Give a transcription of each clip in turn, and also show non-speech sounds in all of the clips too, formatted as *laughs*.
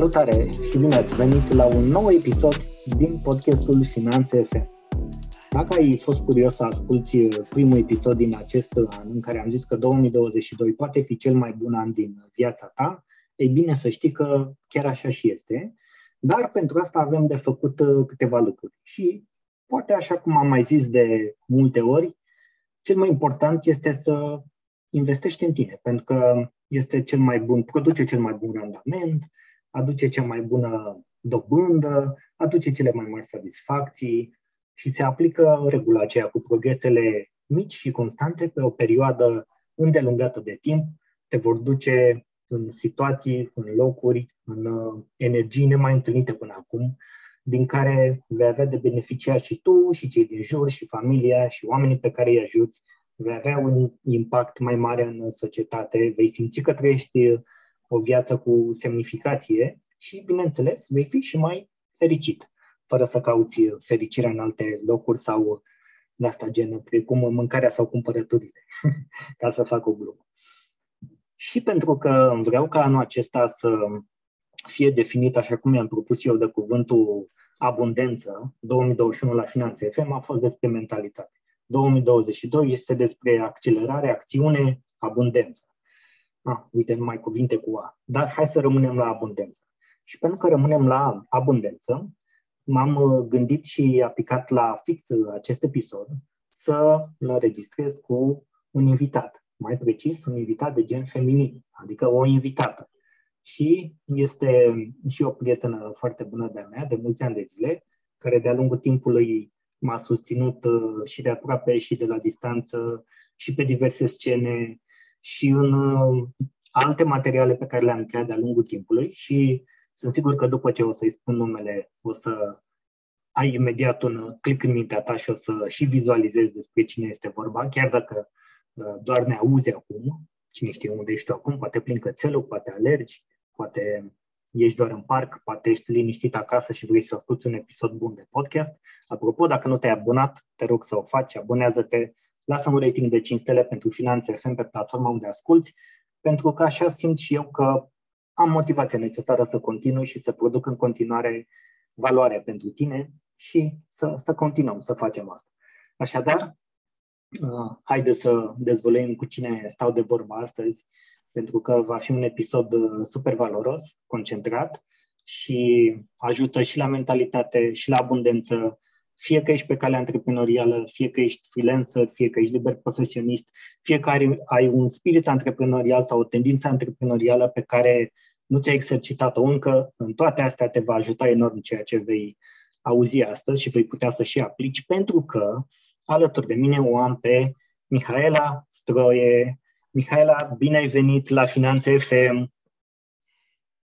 Salutare și bine ați venit la un nou episod din podcastul Finanțe FM. Dacă ai fost curios să asculti primul episod din acest an în care am zis că 2022 poate fi cel mai bun an din viața ta, ei bine să știi că chiar așa și este, dar pentru asta avem de făcut câteva lucruri. Și poate așa cum am mai zis de multe ori, cel mai important este să investești în tine, pentru că este cel mai bun, produce cel mai bun randament, aduce cea mai bună dobândă, aduce cele mai mari satisfacții și se aplică regula aceea cu progresele mici și constante pe o perioadă îndelungată de timp, te vor duce în situații, în locuri, în uh, energii nemai întâlnite până acum, din care vei avea de beneficiat și tu, și cei din jur, și familia, și oamenii pe care îi ajuți, vei avea un impact mai mare în societate, vei simți că trăiești o viață cu semnificație și, bineînțeles, vei fi și mai fericit, fără să cauți fericirea în alte locuri sau de asta gen, precum mâncarea sau cumpărăturile, *laughs* ca să fac o glumă. Și pentru că vreau ca anul acesta să fie definit așa cum mi-am propus eu de cuvântul abundență, 2021 la Finanțe FM a fost despre mentalitate. 2022 este despre accelerare, acțiune, abundență. Ah, uite, numai cuvinte cu A. Dar hai să rămânem la abundență. Și pentru că rămânem la abundență, m-am uh, gândit și aplicat la fix uh, acest episod să îl înregistrez cu un invitat. Mai precis, un invitat de gen feminin, adică o invitată. Și este și o prietenă foarte bună de-a mea, de mulți ani de zile, care de-a lungul timpului m-a susținut uh, și de aproape și de la distanță și pe diverse scene și în uh, alte materiale pe care le-am creat de-a lungul timpului și sunt sigur că după ce o să-i spun numele, o să ai imediat un click în mintea ta și o să și vizualizezi despre cine este vorba, chiar dacă uh, doar ne auzi acum, cine știe unde ești tu acum, poate plin cățelul, poate alergi, poate ești doar în parc, poate ești liniștit acasă și vrei să asculti un episod bun de podcast. Apropo, dacă nu te-ai abonat, te rog să o faci, abonează-te, lasă un rating de 5 stele pentru Finanțe FM pe platforma unde asculti, pentru că așa simt și eu că am motivația necesară să continui și să produc în continuare valoare pentru tine și să, să continuăm să facem asta. Așadar, uh, haide să dezvolem cu cine stau de vorba astăzi pentru că va fi un episod uh, super valoros, concentrat și ajută și la mentalitate și la abundență, fie că ești pe calea antreprenorială, fie că ești freelancer, fie că ești liber profesionist, fie că ai, ai un spirit antreprenorial sau o tendință antreprenorială pe care nu ți-ai exercitat-o încă, în toate astea te va ajuta enorm ceea ce vei auzi astăzi și vei putea să și aplici, pentru că alături de mine o am pe Mihaela Stroie, Mihaela, bine ai venit la Finanțe FM!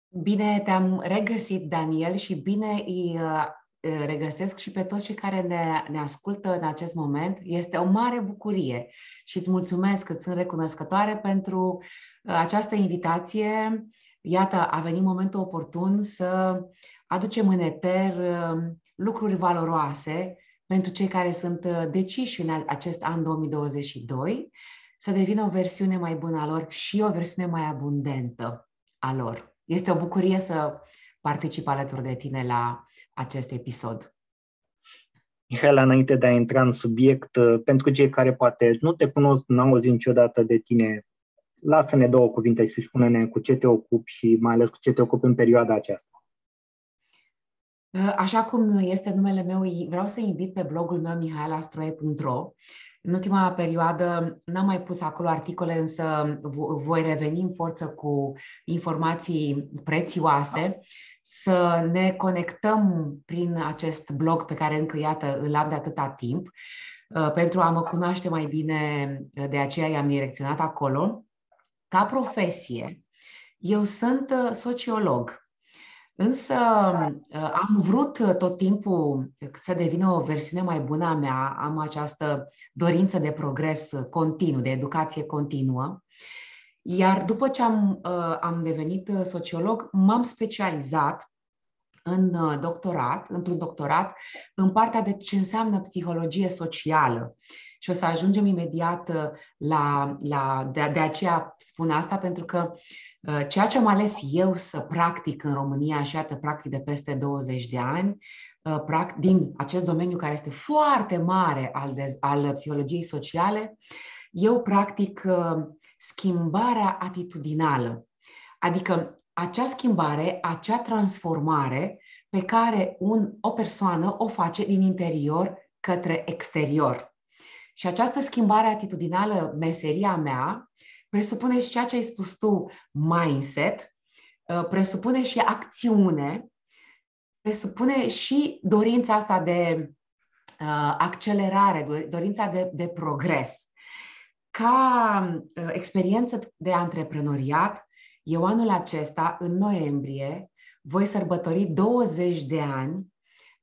Bine te-am regăsit, Daniel, și bine îi uh, regăsesc și pe toți cei care ne, ne ascultă în acest moment. Este o mare bucurie și îți mulțumesc, îți sunt recunoscătoare pentru uh, această invitație. Iată, a venit momentul oportun să aducem în eter uh, lucruri valoroase pentru cei care sunt deciși în acest an 2022 să devină o versiune mai bună a lor și o versiune mai abundentă a lor. Este o bucurie să particip alături de tine la acest episod. Mihaela, înainte de a intra în subiect, uh, pentru cei care poate nu te cunosc, n-au auzit niciodată de tine, lasă-ne două cuvinte și spune-ne cu ce te ocupi și mai ales cu ce te ocupi în perioada aceasta. Uh, așa cum este numele meu, vreau să invit pe blogul meu mihaelastroie.ro în ultima perioadă n-am mai pus acolo articole, însă voi reveni în forță cu informații prețioase, să ne conectăm prin acest blog pe care încă, iată, îl am de atâta timp, uh, pentru a mă cunoaște mai bine, de aceea i-am direcționat acolo. Ca profesie, eu sunt uh, sociolog Însă uh, am vrut uh, tot timpul să devină o versiune mai bună a mea, am această dorință de progres continuu, de educație continuă. Iar după ce am, uh, am devenit sociolog, m-am specializat în doctorat, într-un doctorat, în partea de ce înseamnă psihologie socială. și o să ajungem imediat la, la de, de aceea spun asta, pentru că ceea ce am ales eu să practic în România, și iată, practic de peste 20 de ani, din acest domeniu care este foarte mare al, de, al psihologiei sociale, eu practic schimbarea atitudinală. Adică acea schimbare, acea transformare pe care un, o persoană o face din interior către exterior. Și această schimbare atitudinală, meseria mea, presupune și ceea ce ai spus tu, mindset, uh, presupune și acțiune, presupune și dorința asta de uh, accelerare, dorința de, de progres. Ca uh, experiență de antreprenoriat, eu anul acesta, în noiembrie, voi sărbători 20 de ani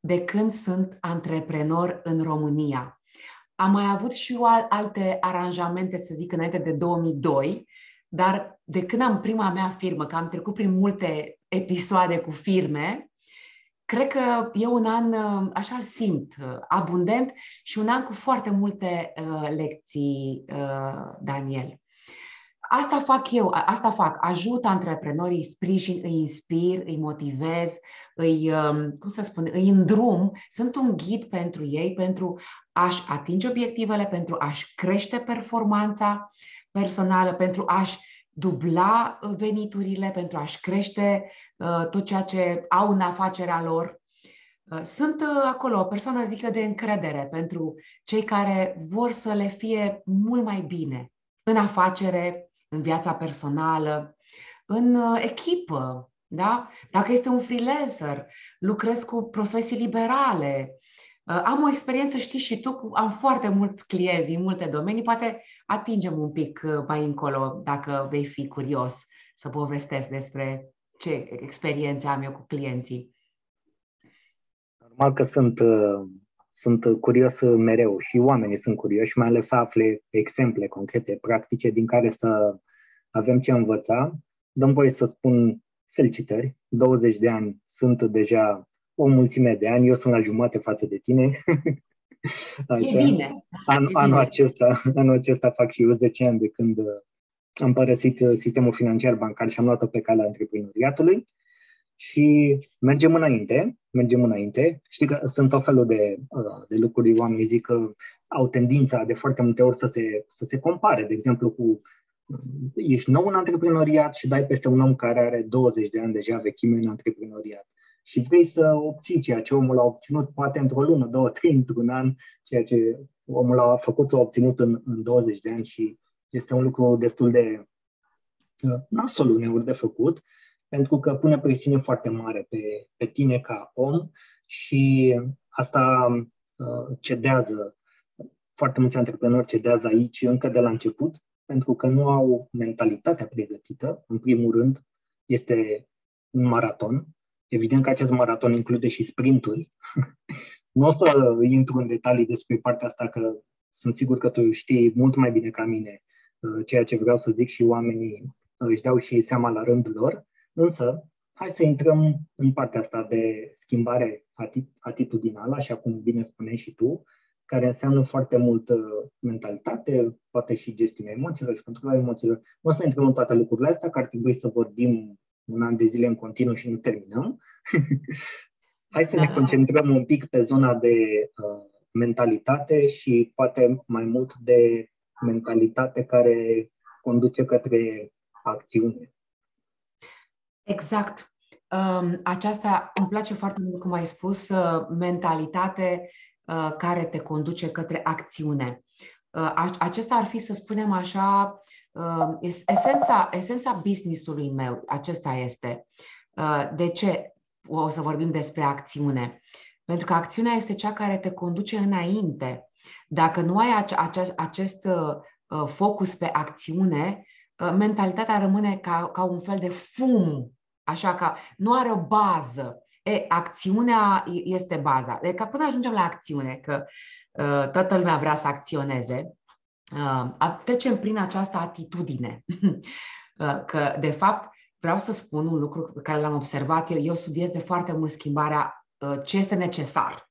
de când sunt antreprenor în România. Am mai avut și eu alte aranjamente, să zic, înainte de 2002, dar de când am prima mea firmă, că am trecut prin multe episoade cu firme, cred că e un an, așa îl simt, abundent și un an cu foarte multe uh, lecții, uh, Daniel. Asta fac eu, asta fac. Ajut antreprenorii, îi sprijin, îi inspir, îi motivez, îi, um, cum să spun, îi îndrum. Sunt un ghid pentru ei, pentru a-și atinge obiectivele, pentru a-și crește performanța personală, pentru a-și dubla veniturile, pentru a-și crește uh, tot ceea ce au în afacerea lor. Uh, sunt uh, acolo o persoană, zic eu, de încredere pentru cei care vor să le fie mult mai bine în afacere, în viața personală, în uh, echipă, da? Dacă este un freelancer, lucrez cu profesii liberale, uh, am o experiență, știi și tu, am foarte mulți clienți din multe domenii, poate atingem un pic uh, mai încolo, dacă vei fi curios să povestesc despre ce experiențe am eu cu clienții. Normal că sunt, sunt curios mereu și oamenii sunt curioși, mai ales să afle exemple concrete, practice, din care să avem ce învăța. Dăm voie să spun felicitări, 20 de ani sunt deja o mulțime de ani, eu sunt la jumate față de tine. *laughs* Așa. E bine. An, e anul, bine. Acesta, *laughs* anul acesta fac și eu 10 ani de când uh, am părăsit uh, sistemul financiar bancar și am luat-o pe calea antreprenoriatului și mergem înainte, mergem înainte. Știi că sunt tot felul de, uh, de lucruri, oamenii zic că au tendința de foarte multe ori să se, să se compare, de exemplu, cu ești nou în antreprenoriat și dai peste un om care are 20 de ani deja vechime în antreprenoriat și vrei să obții ceea ce omul a obținut poate într-o lună, două, trei, într-un an, ceea ce omul a făcut, s-a obținut în, în 20 de ani și este un lucru destul de uh, nasol uneori de făcut, pentru că pune presiune foarte mare pe, pe tine ca om și asta uh, cedează, foarte mulți antreprenori cedează aici încă de la început, pentru că nu au mentalitatea pregătită. În primul rând, este un maraton. Evident că acest maraton include și sprinturi. *laughs* nu o să intru în detalii despre partea asta, că sunt sigur că tu știi mult mai bine ca mine uh, ceea ce vreau să zic și oamenii uh, își dau și seama la rândul lor. Însă, hai să intrăm în partea asta de schimbare atitudinală, așa cum bine spuneai și tu, care înseamnă foarte mult mentalitate, poate și gestiunea emoțiilor și controlarea emoțiilor. Nu o să intrăm în toate lucrurile astea, că ar trebui să vorbim un an de zile în continuu și nu terminăm. *laughs* Hai să ne da. concentrăm un pic pe zona de uh, mentalitate și poate mai mult de mentalitate care conduce către acțiune. Exact. Um, aceasta îmi place foarte mult, cum ai spus, uh, mentalitate Uh, care te conduce către acțiune. Uh, acesta ar fi, să spunem așa, uh, esența, esența business-ului meu. Acesta este. De ce o să vorbim despre acțiune? Pentru că acțiunea este cea care te conduce înainte. Dacă nu ai acest, acest focus pe acțiune, mentalitatea rămâne ca, ca un fel de fum, așa că nu are o bază. E, acțiunea este baza. Deci, ca până ajungem la acțiune, că uh, toată lumea vrea să acționeze, uh, trecem prin această atitudine. *laughs* uh, că, de fapt, vreau să spun un lucru pe care l-am observat eu. Eu studiez de foarte mult schimbarea uh, ce este necesar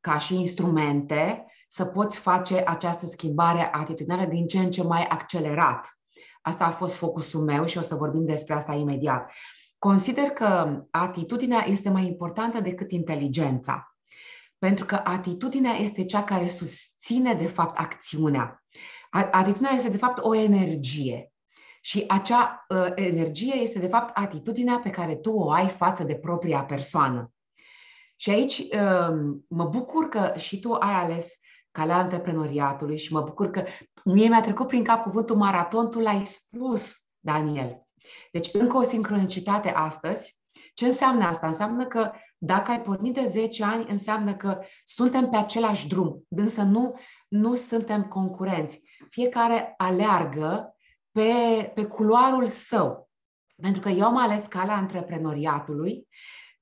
ca și instrumente să poți face această schimbare atitudinală din ce în ce mai accelerat. Asta a fost focusul meu și o să vorbim despre asta imediat. Consider că atitudinea este mai importantă decât inteligența. Pentru că atitudinea este cea care susține, de fapt, acțiunea. Atitudinea este, de fapt, o energie. Și acea uh, energie este, de fapt, atitudinea pe care tu o ai față de propria persoană. Și aici uh, mă bucur că și tu ai ales calea antreprenoriatului și mă bucur că mie mi-a trecut prin cap cuvântul maraton, tu l-ai spus, Daniel. Deci, încă o sincronicitate astăzi. Ce înseamnă asta? Înseamnă că dacă ai pornit de 10 ani, înseamnă că suntem pe același drum, însă nu, nu suntem concurenți. Fiecare aleargă pe, pe culoarul său. Pentru că eu am ales calea antreprenoriatului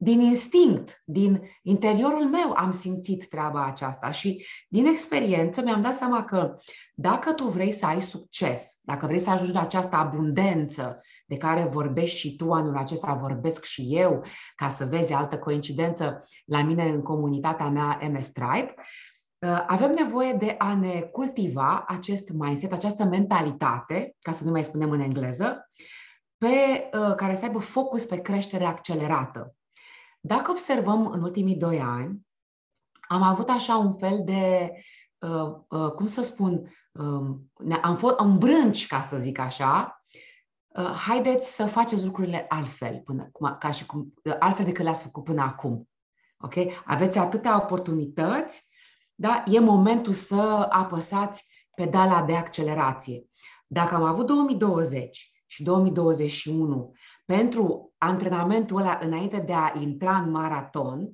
din instinct, din interiorul meu am simțit treaba aceasta și din experiență mi-am dat seama că dacă tu vrei să ai succes, dacă vrei să ajungi la această abundență de care vorbești și tu anul acesta, vorbesc și eu, ca să vezi altă coincidență la mine în comunitatea mea MS Tribe, uh, avem nevoie de a ne cultiva acest mindset, această mentalitate, ca să nu mai spunem în engleză, pe uh, care să aibă focus pe creștere accelerată. Dacă observăm în ultimii doi ani, am avut așa un fel de, uh, uh, cum să spun, uh, am fost un brânci, ca să zic așa, uh, haideți să faceți lucrurile altfel, până, cum, ca și cum, uh, altfel decât le-ați făcut până acum. Ok? Aveți atâtea oportunități, da? E momentul să apăsați pedala de accelerație. Dacă am avut 2020 și 2021 pentru antrenamentul ăla înainte de a intra în maraton,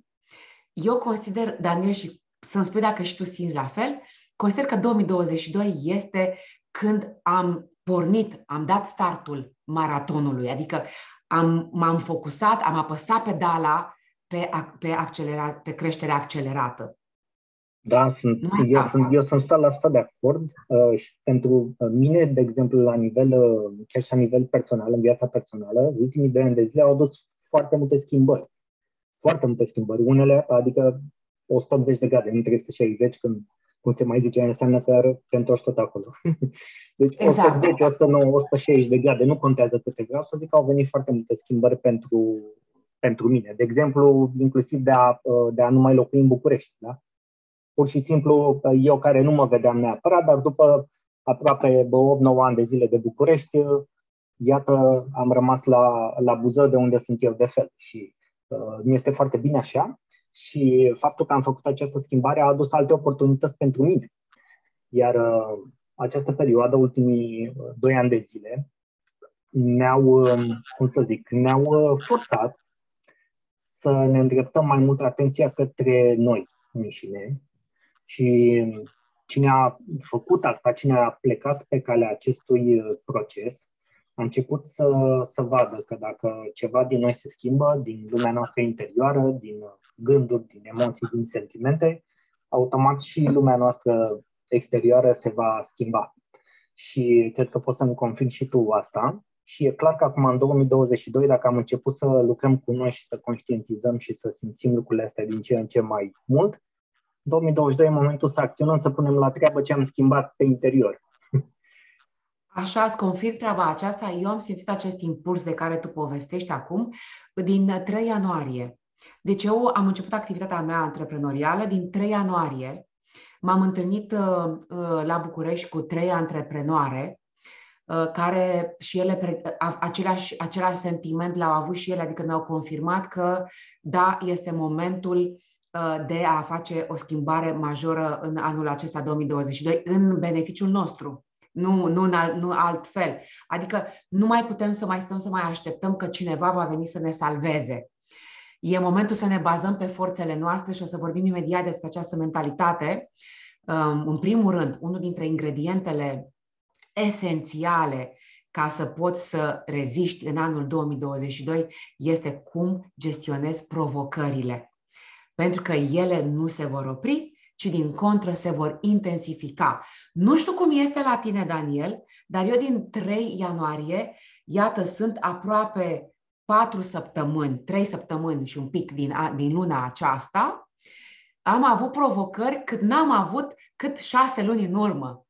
eu consider, Daniel, și să-mi spui dacă și tu simți la fel, consider că 2022 este când am pornit, am dat startul maratonului, adică am, m-am focusat, am apăsat pedala pe, pe, accelerat, pe creștere accelerată. Da, sunt, eu, sunt, eu sunt 100% de acord uh, și pentru uh, mine, de exemplu, la nivel, uh, chiar și la nivel personal, în viața personală, ultimii doi ani de zile au adus foarte multe schimbări. Foarte multe schimbări. Unele, adică 180 de grade, nu 360, când, cum se mai zice, înseamnă că te întorci tot acolo. *laughs* Deci exact. 180, 109, 160 de grade, nu contează câte vreau să zic că au venit foarte multe schimbări pentru, pentru mine. De exemplu, inclusiv de a, uh, de a nu mai locui în București. Da? Pur și simplu eu care nu mă vedeam neapărat, dar după aproape 8-9 ani de zile de București, iată, am rămas la, la Buzău de unde sunt eu de fel și uh, mi este foarte bine așa și faptul că am făcut această schimbare a adus alte oportunități pentru mine. Iar uh, această perioadă, ultimii uh, doi ani de zile, ne-au, uh, cum să zic, ne-au uh, forțat să ne îndreptăm mai mult atenția către noi înșine și cine a făcut asta, cine a plecat pe calea acestui uh, proces, a început să, să vadă că dacă ceva din noi se schimbă, din lumea noastră interioară, din gânduri, din emoții, din sentimente, automat și lumea noastră exterioară se va schimba. Și cred că poți să-mi confirm și tu asta. Și e clar că acum, în 2022, dacă am început să lucrăm cu noi și să conștientizăm și să simțim lucrurile astea din ce în ce mai mult, 2022 e momentul să acționăm, să punem la treabă ce am schimbat pe interior. *laughs* Așa, îți confirm treaba aceasta. Eu am simțit acest impuls de care tu povestești acum din 3 ianuarie. Deci eu am început activitatea mea antreprenorială din 3 ianuarie. M-am întâlnit uh, uh, la București cu trei antreprenoare uh, care și ele, același, același sentiment l-au avut și ele, adică mi-au confirmat că da, este momentul Uh, de a face o schimbare majoră în anul acesta 2022 în beneficiul nostru, nu, nu, nu altfel. Adică nu mai putem să mai stăm să mai așteptăm că cineva va veni să ne salveze. E momentul să ne bazăm pe forțele noastre și o să vorbim imediat despre această mentalitate. Um, în primul rând, unul dintre ingredientele esențiale ca să poți să reziști în anul 2022 este cum gestionezi provocările pentru că ele nu se vor opri, ci din contră se vor intensifica. Nu știu cum este la tine, Daniel, dar eu din 3 ianuarie, iată, sunt aproape 4 săptămâni, 3 săptămâni și un pic din, din luna aceasta, am avut provocări cât n-am avut cât șase luni în urmă.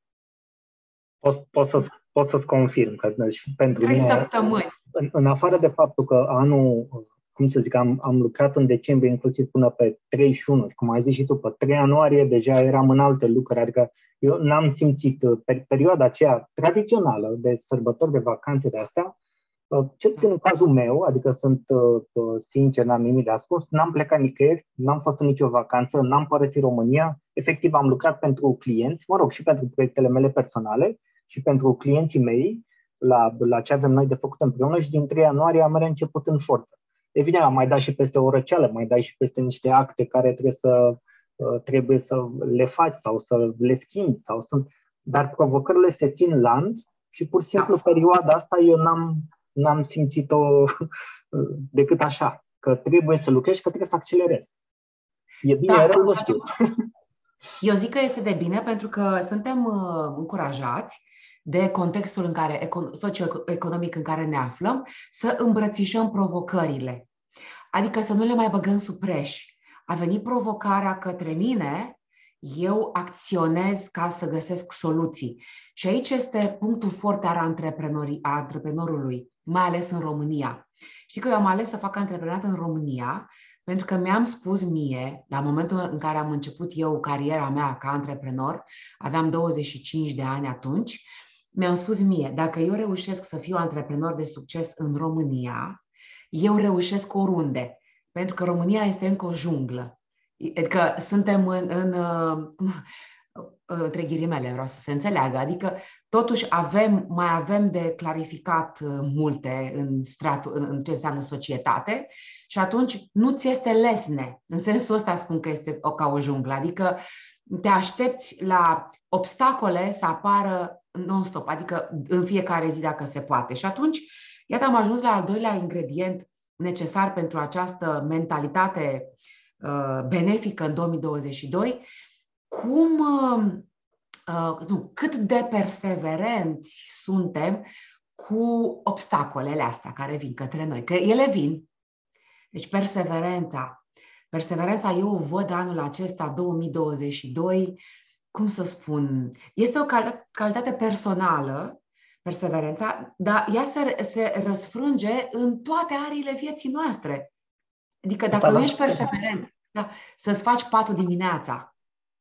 Pot, pot, să, pot să-ți confirm că deci, pentru Trei mine, săptămâni. În, în afară de faptul că anul, cum să zic, am, am lucrat în decembrie inclusiv până pe 31 și cum ai zis și tu, pe 3 ianuarie deja eram în alte lucruri, adică eu n-am simțit uh, per, perioada aceea tradițională de sărbători, de vacanțe de astea, uh, cel puțin în cazul meu, adică sunt uh, sincer, n-am nimic de ascuns, n-am plecat nicăieri, n-am fost în nicio vacanță, n-am părăsit România, efectiv am lucrat pentru clienți, mă rog, și pentru proiectele mele personale și pentru clienții mei, la, la ce avem noi de făcut împreună și din 3 ianuarie am reînceput în forță. Evident, am mai dat și peste o răceală, mai dat și peste niște acte care trebuie să, uh, trebuie să le faci sau să le schimbi. Sau sunt... Dar provocările se țin lanț și pur și simplu perioada asta eu n-am, n-am simțit-o decât așa, că trebuie să lucrezi și că trebuie să accelerezi. E bine, da, rău, nu știu. Eu zic că este de bine pentru că suntem uh, încurajați de contextul în care, socioeconomic în care ne aflăm, să îmbrățișăm provocările. Adică să nu le mai băgăm sub preș. A venit provocarea către mine, eu acționez ca să găsesc soluții. Și aici este punctul foarte al a antreprenorului, mai ales în România. Știi că eu am ales să fac antreprenoriat în România pentru că mi-am spus mie, la momentul în care am început eu cariera mea ca antreprenor, aveam 25 de ani atunci, mi-am spus mie, dacă eu reușesc să fiu antreprenor de succes în România, eu reușesc oriunde. Pentru că România este încă o junglă. Adică suntem în, în uh, între ghilimele, vreau să se înțeleagă. Adică, totuși, avem, mai avem de clarificat uh, multe în, stratul, în ce înseamnă societate și atunci nu ți este lesne. În sensul ăsta spun că este o, ca o junglă. Adică te aștepți la obstacole să apară non-stop, adică în fiecare zi dacă se poate. Și atunci, iată, am ajuns la al doilea ingredient necesar pentru această mentalitate uh, benefică în 2022, cum, uh, uh, nu, cât de perseverenți suntem cu obstacolele astea care vin către noi, că ele vin. Deci perseverența. Perseverența eu o văd anul acesta, 2022, cum să spun, este o calitate personală, perseverența, dar ea se, se răsfrânge în toate ariile vieții noastre. Adică dacă nu ești perseverent, da, să-ți faci patul dimineața,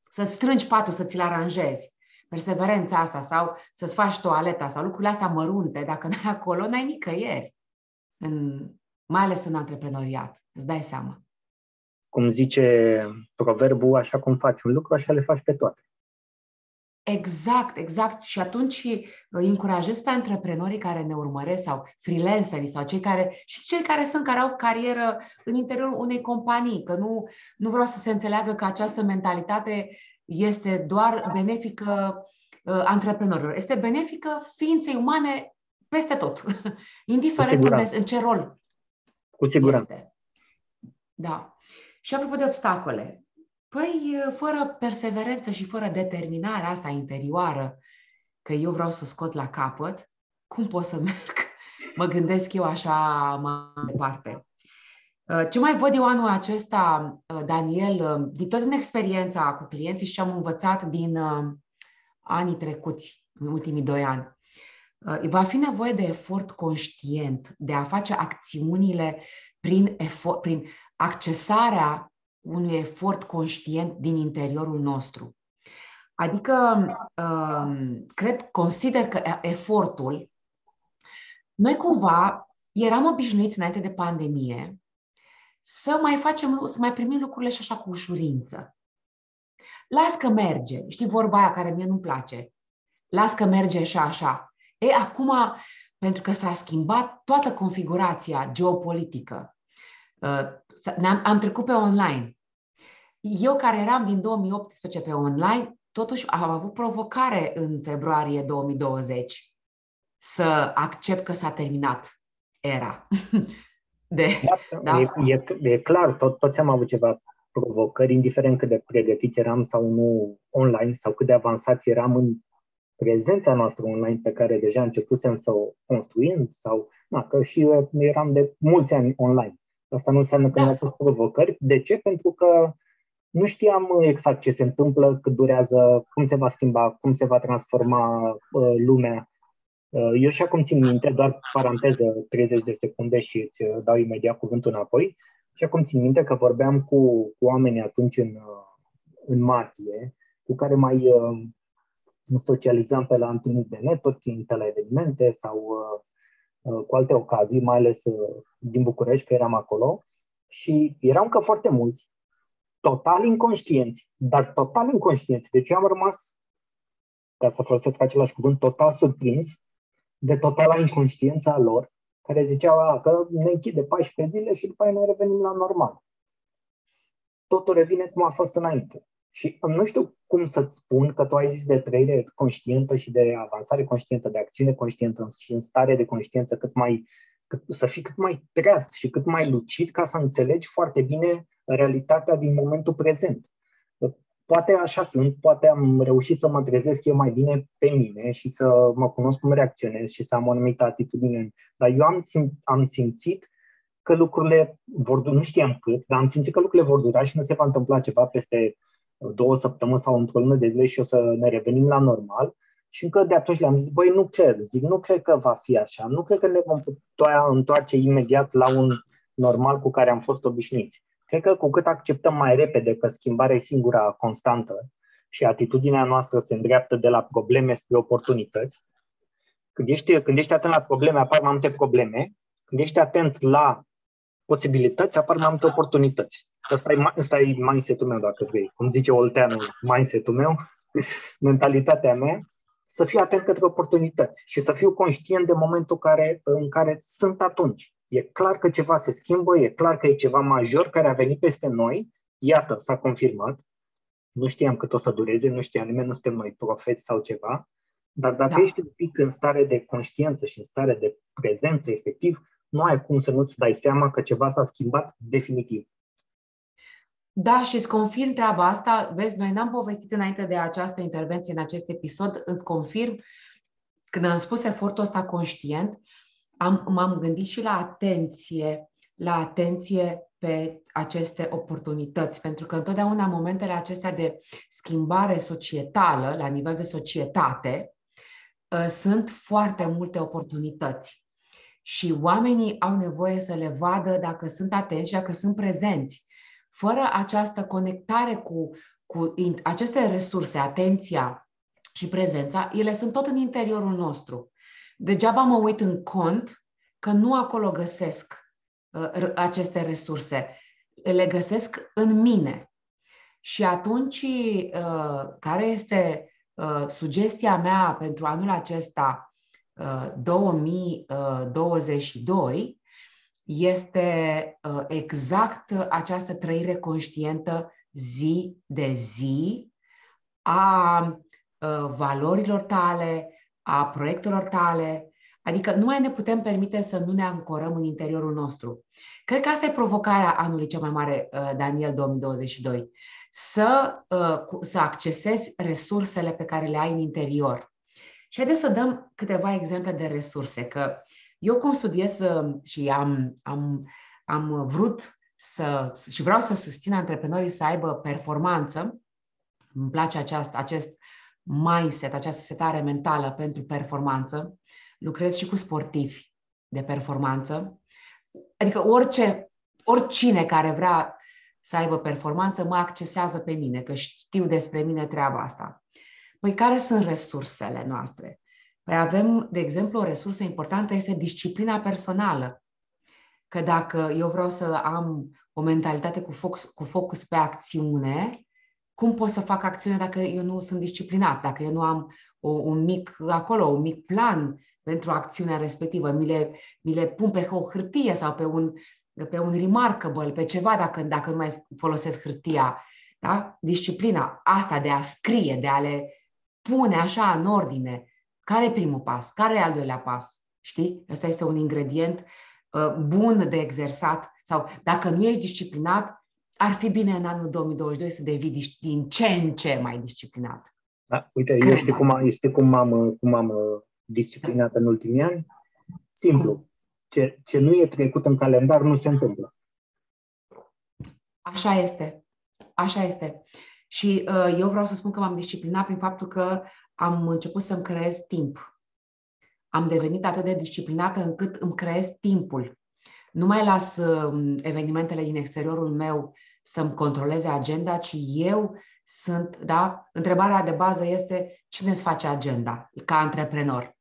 să strângi patul, să ți-l aranjezi, perseverența asta sau să-ți faci toaleta sau lucrurile astea mărunte, dacă n-ai acolo, n-ai nicăieri, în, mai ales în antreprenoriat, îți dai seama. Cum zice proverbul, așa cum faci un lucru, așa le faci pe toate. Exact, exact. Și atunci îi încurajez pe antreprenorii care ne urmăresc sau freelancerii sau cei care, și cei care sunt, care au carieră în interiorul unei companii, că nu, nu vreau să se înțeleagă că această mentalitate este doar benefică uh, antreprenorilor. Este benefică ființei umane peste tot, *laughs* indiferent unde, în ce rol Cu siguranță. Este. Da. Și apropo de obstacole, Păi, fără perseverență și fără determinarea asta interioară, că eu vreau să scot la capăt, cum pot să *laughs* merg? Mă gândesc eu așa mai departe. Ce mai văd eu anul acesta, Daniel, din tot în experiența cu clienții și ce am învățat din anii trecuți, în ultimii doi ani, va fi nevoie de efort conștient, de a face acțiunile prin, efort, prin accesarea unui efort conștient din interiorul nostru. Adică, um, cred, consider că efortul, noi cumva eram obișnuiți înainte de pandemie să mai facem, să mai primim lucrurile și așa cu ușurință. Las că merge. Știi vorba aia care mie nu-mi place. Las că merge și așa. E, acum, pentru că s-a schimbat toată configurația geopolitică, uh, am am trecut pe online. Eu care eram din 2018 pe online, totuși am avut provocare în februarie 2020 să accept că s-a terminat era. *laughs* De, da, da? E, e, e clar, tot, toți am avut ceva provocări, indiferent cât de pregătiți eram sau nu online, sau cât de avansați eram în prezența noastră online pe care deja începusem să o construim, sau na, că și eu eram de mulți ani online. Asta nu înseamnă că da. nu au fost provocări. De ce? Pentru că nu știam exact ce se întâmplă, cât durează, cum se va schimba, cum se va transforma uh, lumea. Uh, eu și acum țin minte, doar paranteză 30 de secunde și îți uh, dau imediat cuvântul înapoi. Și acum țin minte că vorbeam cu, cu oamenii atunci în, uh, în martie, cu care mai uh, socializam pe la întâlniri de networking, pe la evenimente sau uh, uh, cu alte ocazii, mai ales uh, din București, că eram acolo. Și erau încă foarte mulți total inconștienți, dar total inconștienți. Deci eu am rămas, ca să folosesc același cuvânt, total surprins de totala inconștiență a lor, care ziceau că ne închide 14 zile și după aia ne revenim la normal. Totul revine cum a fost înainte. Și nu știu cum să-ți spun că tu ai zis de trăire conștientă și de avansare conștientă, de acțiune conștientă și în stare de conștiință cât mai, cât, să fii cât mai treaz și cât mai lucid ca să înțelegi foarte bine realitatea din momentul prezent. Poate așa sunt, poate am reușit să mă trezesc eu mai bine pe mine și să mă cunosc cum reacționez și să am o anumită atitudine. Dar eu am, sim- am simțit că lucrurile vor dura, nu știam cât, dar am simțit că lucrurile vor dura și nu se va întâmpla ceva peste două săptămâni sau într-o lună de zile și o să ne revenim la normal. Și încă de atunci le-am zis, băi, nu cred, zic, nu cred că va fi așa, nu cred că ne vom putea întoarce imediat la un normal cu care am fost obișnuiți. Cred că cu cât acceptăm mai repede că schimbarea e singura constantă și atitudinea noastră se îndreaptă de la probleme spre oportunități, când ești, când ești atent la probleme, apar mai multe probleme, când ești atent la posibilități, apar mai multe oportunități. Asta e, asta e mindset-ul meu, dacă vrei. Cum zice Olteanu, mindset-ul meu, *laughs* mentalitatea mea, să fiu atent către oportunități și să fiu conștient de momentul care, în care sunt atunci. E clar că ceva se schimbă, e clar că e ceva major care a venit peste noi. Iată, s-a confirmat. Nu știam cât o să dureze, nu știam nimeni, nu suntem noi profeți sau ceva. Dar dacă da. ești un pic în stare de conștiință și în stare de prezență efectiv, nu ai cum să nu-ți dai seama că ceva s-a schimbat definitiv. Da, și îți confirm treaba asta. Vezi, noi n-am povestit înainte de această intervenție în acest episod. Îți confirm, când am spus efortul ăsta conștient, am, m-am gândit și la atenție, la atenție pe aceste oportunități, pentru că întotdeauna momentele acestea de schimbare societală, la nivel de societate, ă, sunt foarte multe oportunități. Și oamenii au nevoie să le vadă dacă sunt atenți și dacă sunt prezenți. Fără această conectare cu, cu aceste resurse, atenția și prezența, ele sunt tot în interiorul nostru. Degeaba mă uit în cont că nu acolo găsesc uh, aceste resurse. Le găsesc în mine. Și atunci, uh, care este uh, sugestia mea pentru anul acesta, uh, 2022, este uh, exact această trăire conștientă zi de zi a uh, valorilor tale, a proiectelor tale. Adică nu mai ne putem permite să nu ne ancorăm în interiorul nostru. Cred că asta e provocarea anului cel mai mare, uh, Daniel 2022. Să, să accesezi resursele pe care le ai în interior. Și haideți să dăm câteva exemple de resurse, că eu cum studiez uh, și am, am, am vrut să, și vreau să susțin antreprenorii să aibă performanță, îmi place aceast, acest mindset, această setare mentală pentru performanță, lucrez și cu sportivi de performanță, adică orice, oricine care vrea să aibă performanță mă accesează pe mine, că știu despre mine treaba asta. Păi care sunt resursele noastre? Păi avem, de exemplu, o resursă importantă este disciplina personală. Că dacă eu vreau să am o mentalitate cu focus, cu focus pe acțiune, cum pot să fac acțiune dacă eu nu sunt disciplinat, dacă eu nu am o, un mic acolo, un mic plan pentru acțiunea respectivă, mi le, mi le pun pe o hârtie sau pe un, pe un remarkable, pe ceva dacă, dacă nu mai folosesc hârtia. Da? Disciplina asta de a scrie, de a le pune așa în ordine, care e primul pas? Care e al doilea pas? Știi? Ăsta este un ingredient uh, bun de exersat. Sau dacă nu ești disciplinat, ar fi bine în anul 2022 să devii din ce în ce mai disciplinat. Da, uite, eu știi cum, am, știi cum am, cum am uh, disciplinat în ultimii ani? Simplu. Ce, ce nu e trecut în calendar nu se întâmplă. Așa este. Așa este. Și uh, eu vreau să spun că m-am disciplinat prin faptul că am început să-mi creez timp. Am devenit atât de disciplinată încât îmi creez timpul. Nu mai las uh, evenimentele din exteriorul meu să-mi controleze agenda, ci eu sunt, da? Întrebarea de bază este cine îți face agenda ca antreprenor?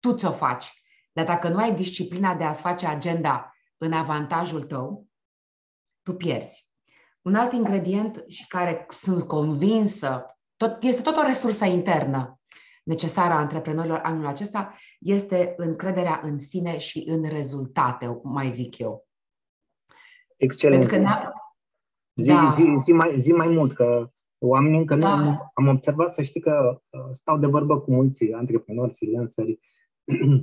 Tu ți-o faci. Dar dacă nu ai disciplina de a-ți face agenda în avantajul tău, tu pierzi. Un alt ingredient și care sunt convinsă, tot, este tot o resursă internă necesară a antreprenorilor anul acesta, este încrederea în sine și în rezultate, mai zic eu. Excelent. Pentru că zi, da. zi, zi, mai, zi mai mult, că oamenii încă da. nu am, am observat să știi că uh, stau de vorbă cu mulți antreprenori, freelanceri, *clears throat*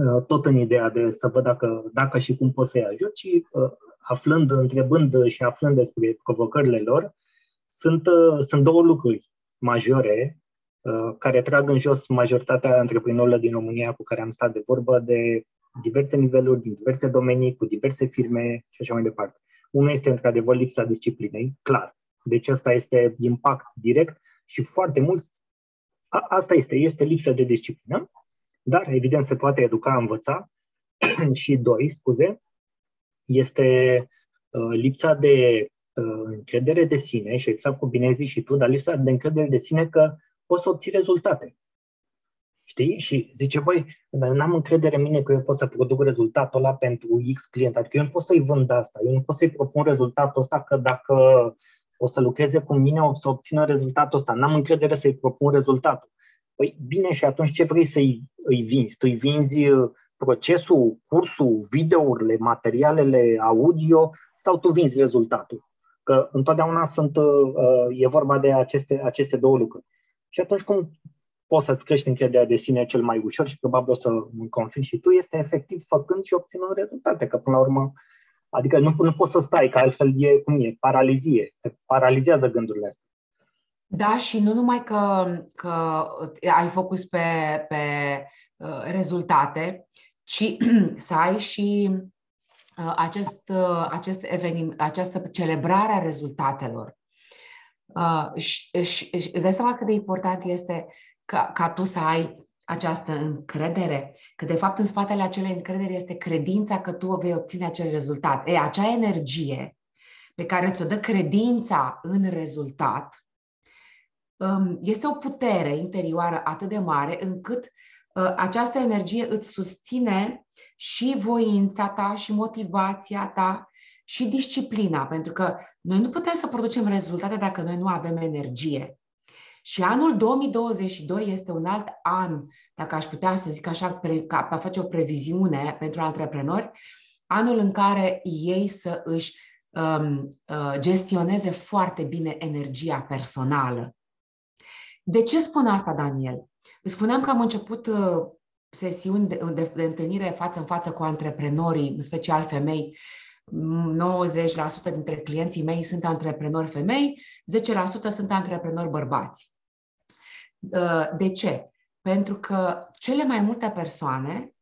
uh, tot în ideea de să văd dacă, dacă și cum pot să-i ajut și uh, aflând, întrebând și aflând despre provocările lor, sunt, sunt două lucruri majore care trag în jos majoritatea antreprenorilor din România cu care am stat de vorbă de diverse niveluri, din diverse domenii, cu diverse firme și așa mai departe. Unul este într-adevăr lipsa disciplinei, clar. Deci asta este impact direct și foarte mult, a, asta este, este lipsa de disciplină, dar evident se poate educa, învăța *clears throat* și doi, scuze, este uh, lipsa de uh, încredere de sine și exact cum bine ai zis și tu, dar lipsa de încredere de sine că poți să obții rezultate. Știi? Și zice, băi, n-am încredere în mine că eu pot să produc rezultatul ăla pentru X client, adică eu nu pot să-i vând asta, eu nu pot să-i propun rezultatul ăsta că dacă o să lucreze cu mine, o să obțină rezultatul ăsta. N-am încredere să-i propun rezultatul. Păi bine, și atunci ce vrei să-i îi vinzi? Tu îi vinzi uh, procesul, cursul, videourile, materialele audio sau tu vinzi rezultatul? Că întotdeauna sunt, uh, uh, e vorba de aceste, aceste două lucruri. Și atunci cum poți să-ți crești încrederea de sine cel mai ușor și probabil o să îmi confirmi și tu, este efectiv făcând și obținând rezultate, că până la urmă, adică nu, nu poți să stai, că altfel e, cum e, paralizie, te paralizează gândurile astea. Da, și nu numai că, că ai focus pe, pe uh, rezultate, ci *clears throat* să ai și uh, acest, uh, acest evenim, această celebrare a rezultatelor. Uh, și, și, și îți dai seama cât de important este ca, ca tu să ai această încredere, că de fapt în spatele acelei încredere este credința că tu vei obține acel rezultat. E, acea energie pe care ți-o dă credința în rezultat um, este o putere interioară atât de mare încât uh, această energie îți susține și voința ta și motivația ta și disciplina, pentru că noi nu putem să producem rezultate dacă noi nu avem energie. Și anul 2022 este un alt an, dacă aș putea să zic așa, ca a face o previziune pentru antreprenori, anul în care ei să își um, uh, gestioneze foarte bine energia personală. De ce spun asta, Daniel? Spuneam că am început uh, sesiuni de, de, de întâlnire față în față cu antreprenorii, în special femei. 90% dintre clienții mei sunt antreprenori femei, 10% sunt antreprenori bărbați. Uh, de ce? Pentru că cele mai multe persoane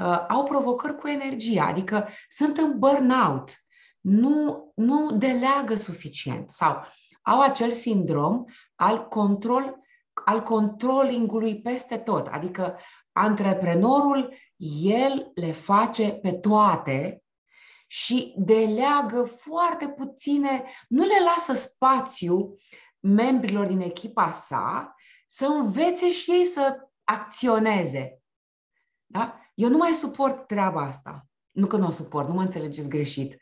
uh, au provocări cu energia, adică sunt în burnout, nu, nu deleagă suficient sau au acel sindrom al control al controllingului peste tot, adică antreprenorul, el le face pe toate și deleagă foarte puține, nu le lasă spațiu membrilor din echipa sa să învețe și ei să acționeze. Da? Eu nu mai suport treaba asta. Nu că nu o suport, nu mă înțelegeți greșit.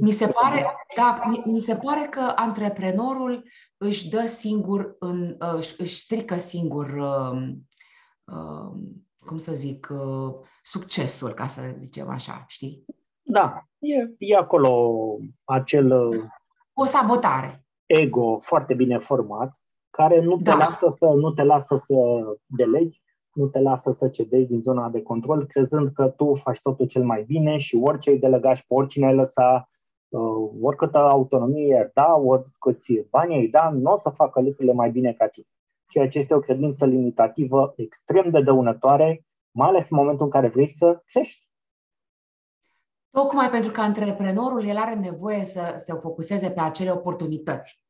Mi se pare, da, mi, mi se pare că antreprenorul își dă singur, în, își, își strică singur, uh, uh, cum să zic, uh, succesul, ca să zicem așa, știi? Da, e, e acolo acel... O sabotare. Ego foarte bine format care nu te, da. lasă să, nu te lasă să delegi, nu te lasă să cedezi din zona de control, crezând că tu faci totul cel mai bine și orice îi delegași pe oricine ai lăsa, uh, oricâtă autonomie ai da, oricâți bani ai da, nu o să facă lucrurile mai bine ca tine. Ceea ce este o credință limitativă extrem de dăunătoare, mai ales în momentul în care vrei să crești. Tocmai pentru că antreprenorul el are nevoie să se focuseze pe acele oportunități.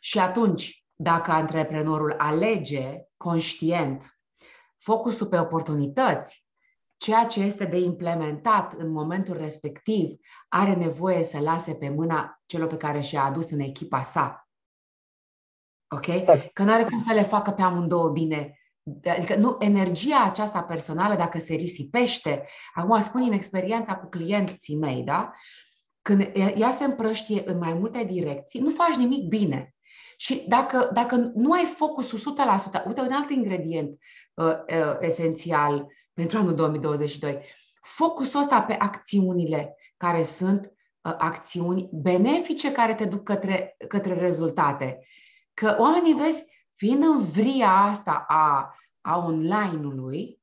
Și atunci, dacă antreprenorul alege conștient focusul pe oportunități, ceea ce este de implementat în momentul respectiv are nevoie să lase pe mâna celor pe care și-a adus în echipa sa. Ok? Exact. Că nu are cum să le facă pe amândouă bine. Adică nu, energia aceasta personală, dacă se risipește, acum spun din experiența cu clienții mei, da? Când ea se împrăștie în mai multe direcții, nu faci nimic bine. Și dacă, dacă nu ai focusul 100%, uite un alt ingredient uh, uh, esențial pentru anul 2022, focusul ăsta pe acțiunile care sunt uh, acțiuni benefice care te duc către, către rezultate. Că oamenii, vezi, fiind în vria asta a, a online-ului,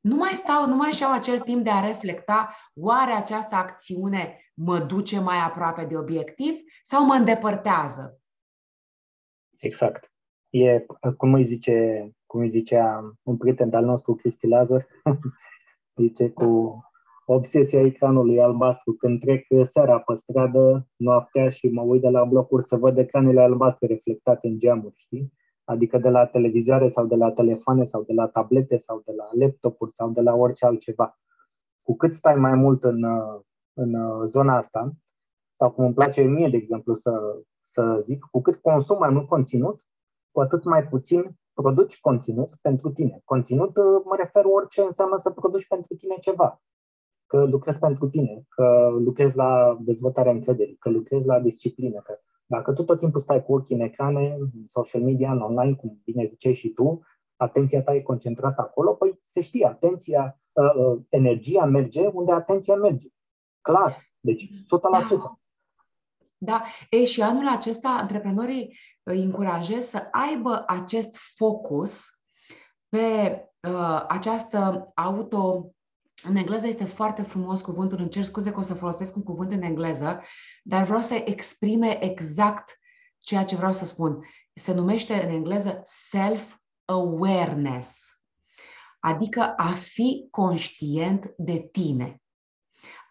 nu mai stau, nu mai și-au acel timp de a reflecta oare această acțiune mă duce mai aproape de obiectiv sau mă îndepărtează. Exact. E, cum îi zice, cum îi zicea un prieten al nostru, Cristi Lazar, *laughs* zice cu obsesia ecranului albastru. Când trec seara pe stradă, noaptea și mă uit de la blocuri să văd ecranele albastre reflectate în geamuri, știi? Adică de la televizoare sau de la telefoane sau de la tablete sau de la laptopuri sau de la orice altceva. Cu cât stai mai mult în, în zona asta, sau cum îmi place mie, de exemplu, să, să zic, cu cât consum mai mult conținut, cu atât mai puțin produci conținut pentru tine. Conținut mă refer orice înseamnă să produci pentru tine ceva că lucrezi pentru tine, că lucrezi la dezvoltarea încrederii, că lucrezi la disciplină, că dacă tu tot timpul stai cu ochii în ecrane, în social media, în online, cum bine ziceai și tu, atenția ta e concentrată acolo, păi se știe, atenția, uh, uh, energia merge unde atenția merge. Clar, deci 100%. Da. Da, e, și anul acesta antreprenorii îi încurajez să aibă acest focus pe uh, această auto în engleză este foarte frumos cuvântul, îmi cer scuze că o să folosesc un cuvânt în engleză, dar vreau să exprime exact ceea ce vreau să spun. Se numește în engleză self-awareness, adică a fi conștient de tine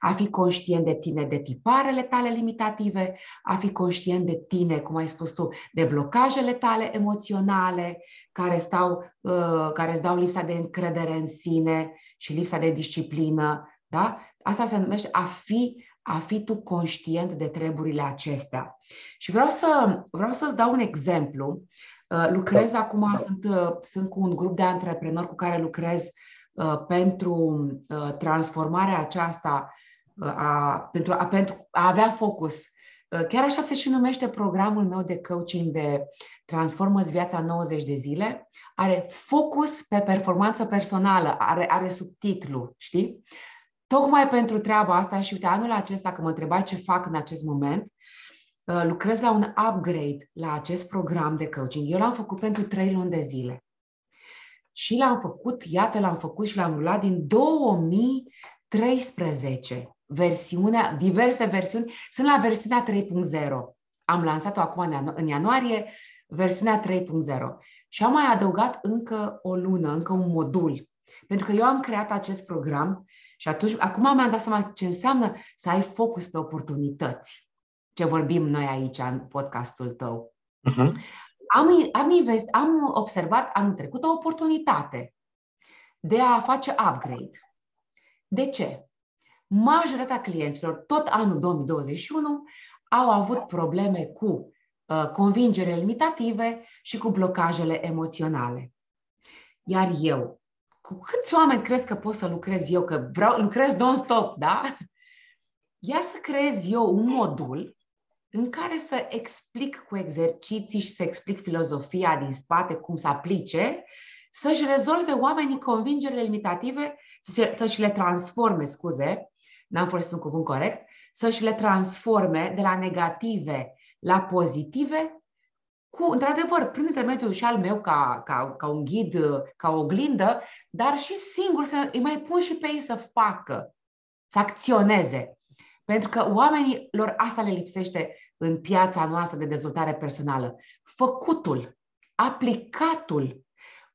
a fi conștient de tine, de tiparele tale limitative, a fi conștient de tine, cum ai spus tu, de blocajele tale emoționale care, stau, uh, care îți dau lipsa de încredere în sine și lipsa de disciplină. Da? Asta se numește a fi, a fi tu conștient de treburile acestea. Și vreau, să, vreau să-ți dau un exemplu. Uh, lucrez da. acum, sunt, uh, sunt cu un grup de antreprenori cu care lucrez uh, pentru uh, transformarea aceasta a, pentru, a, pentru a avea focus. Chiar așa se și numește programul meu de coaching de Transformă-ți viața 90 de zile. Are focus pe performanță personală, are, are subtitlu, știi? Tocmai pentru treaba asta și uite, anul acesta, că mă întrebai ce fac în acest moment, lucrez la un upgrade la acest program de coaching. Eu l-am făcut pentru trei luni de zile. Și l-am făcut, iată, l-am făcut și l-am rulat din 2013 versiunea, diverse versiuni. Sunt la versiunea 3.0. Am lansat-o acum în ianuarie, versiunea 3.0. Și am mai adăugat încă o lună, încă un modul. Pentru că eu am creat acest program și atunci, acum mi-am dat seama ce înseamnă să ai focus pe oportunități. Ce vorbim noi aici în podcastul tău. Uh-huh. Am, am, invest, am observat anul trecut o oportunitate de a face upgrade. De ce? Majoritatea clienților, tot anul 2021, au avut probleme cu uh, convingere limitative și cu blocajele emoționale. Iar eu, cu câți oameni crezi că pot să lucrez eu, că vreau, lucrez non-stop, da? Ia să creez eu un modul în care să explic cu exerciții și să explic filozofia din spate, cum să aplice, să-și rezolve oamenii convingerile limitative, să-și le transforme, scuze, n-am folosit un cuvânt corect, să-și le transforme de la negative la pozitive cu, într-adevăr, prin intermediul și al meu ca, ca, ca un ghid, ca o oglindă, dar și singur să îi mai pun și pe ei să facă, să acționeze. Pentru că oamenii lor asta le lipsește în piața noastră de dezvoltare personală. Făcutul, aplicatul,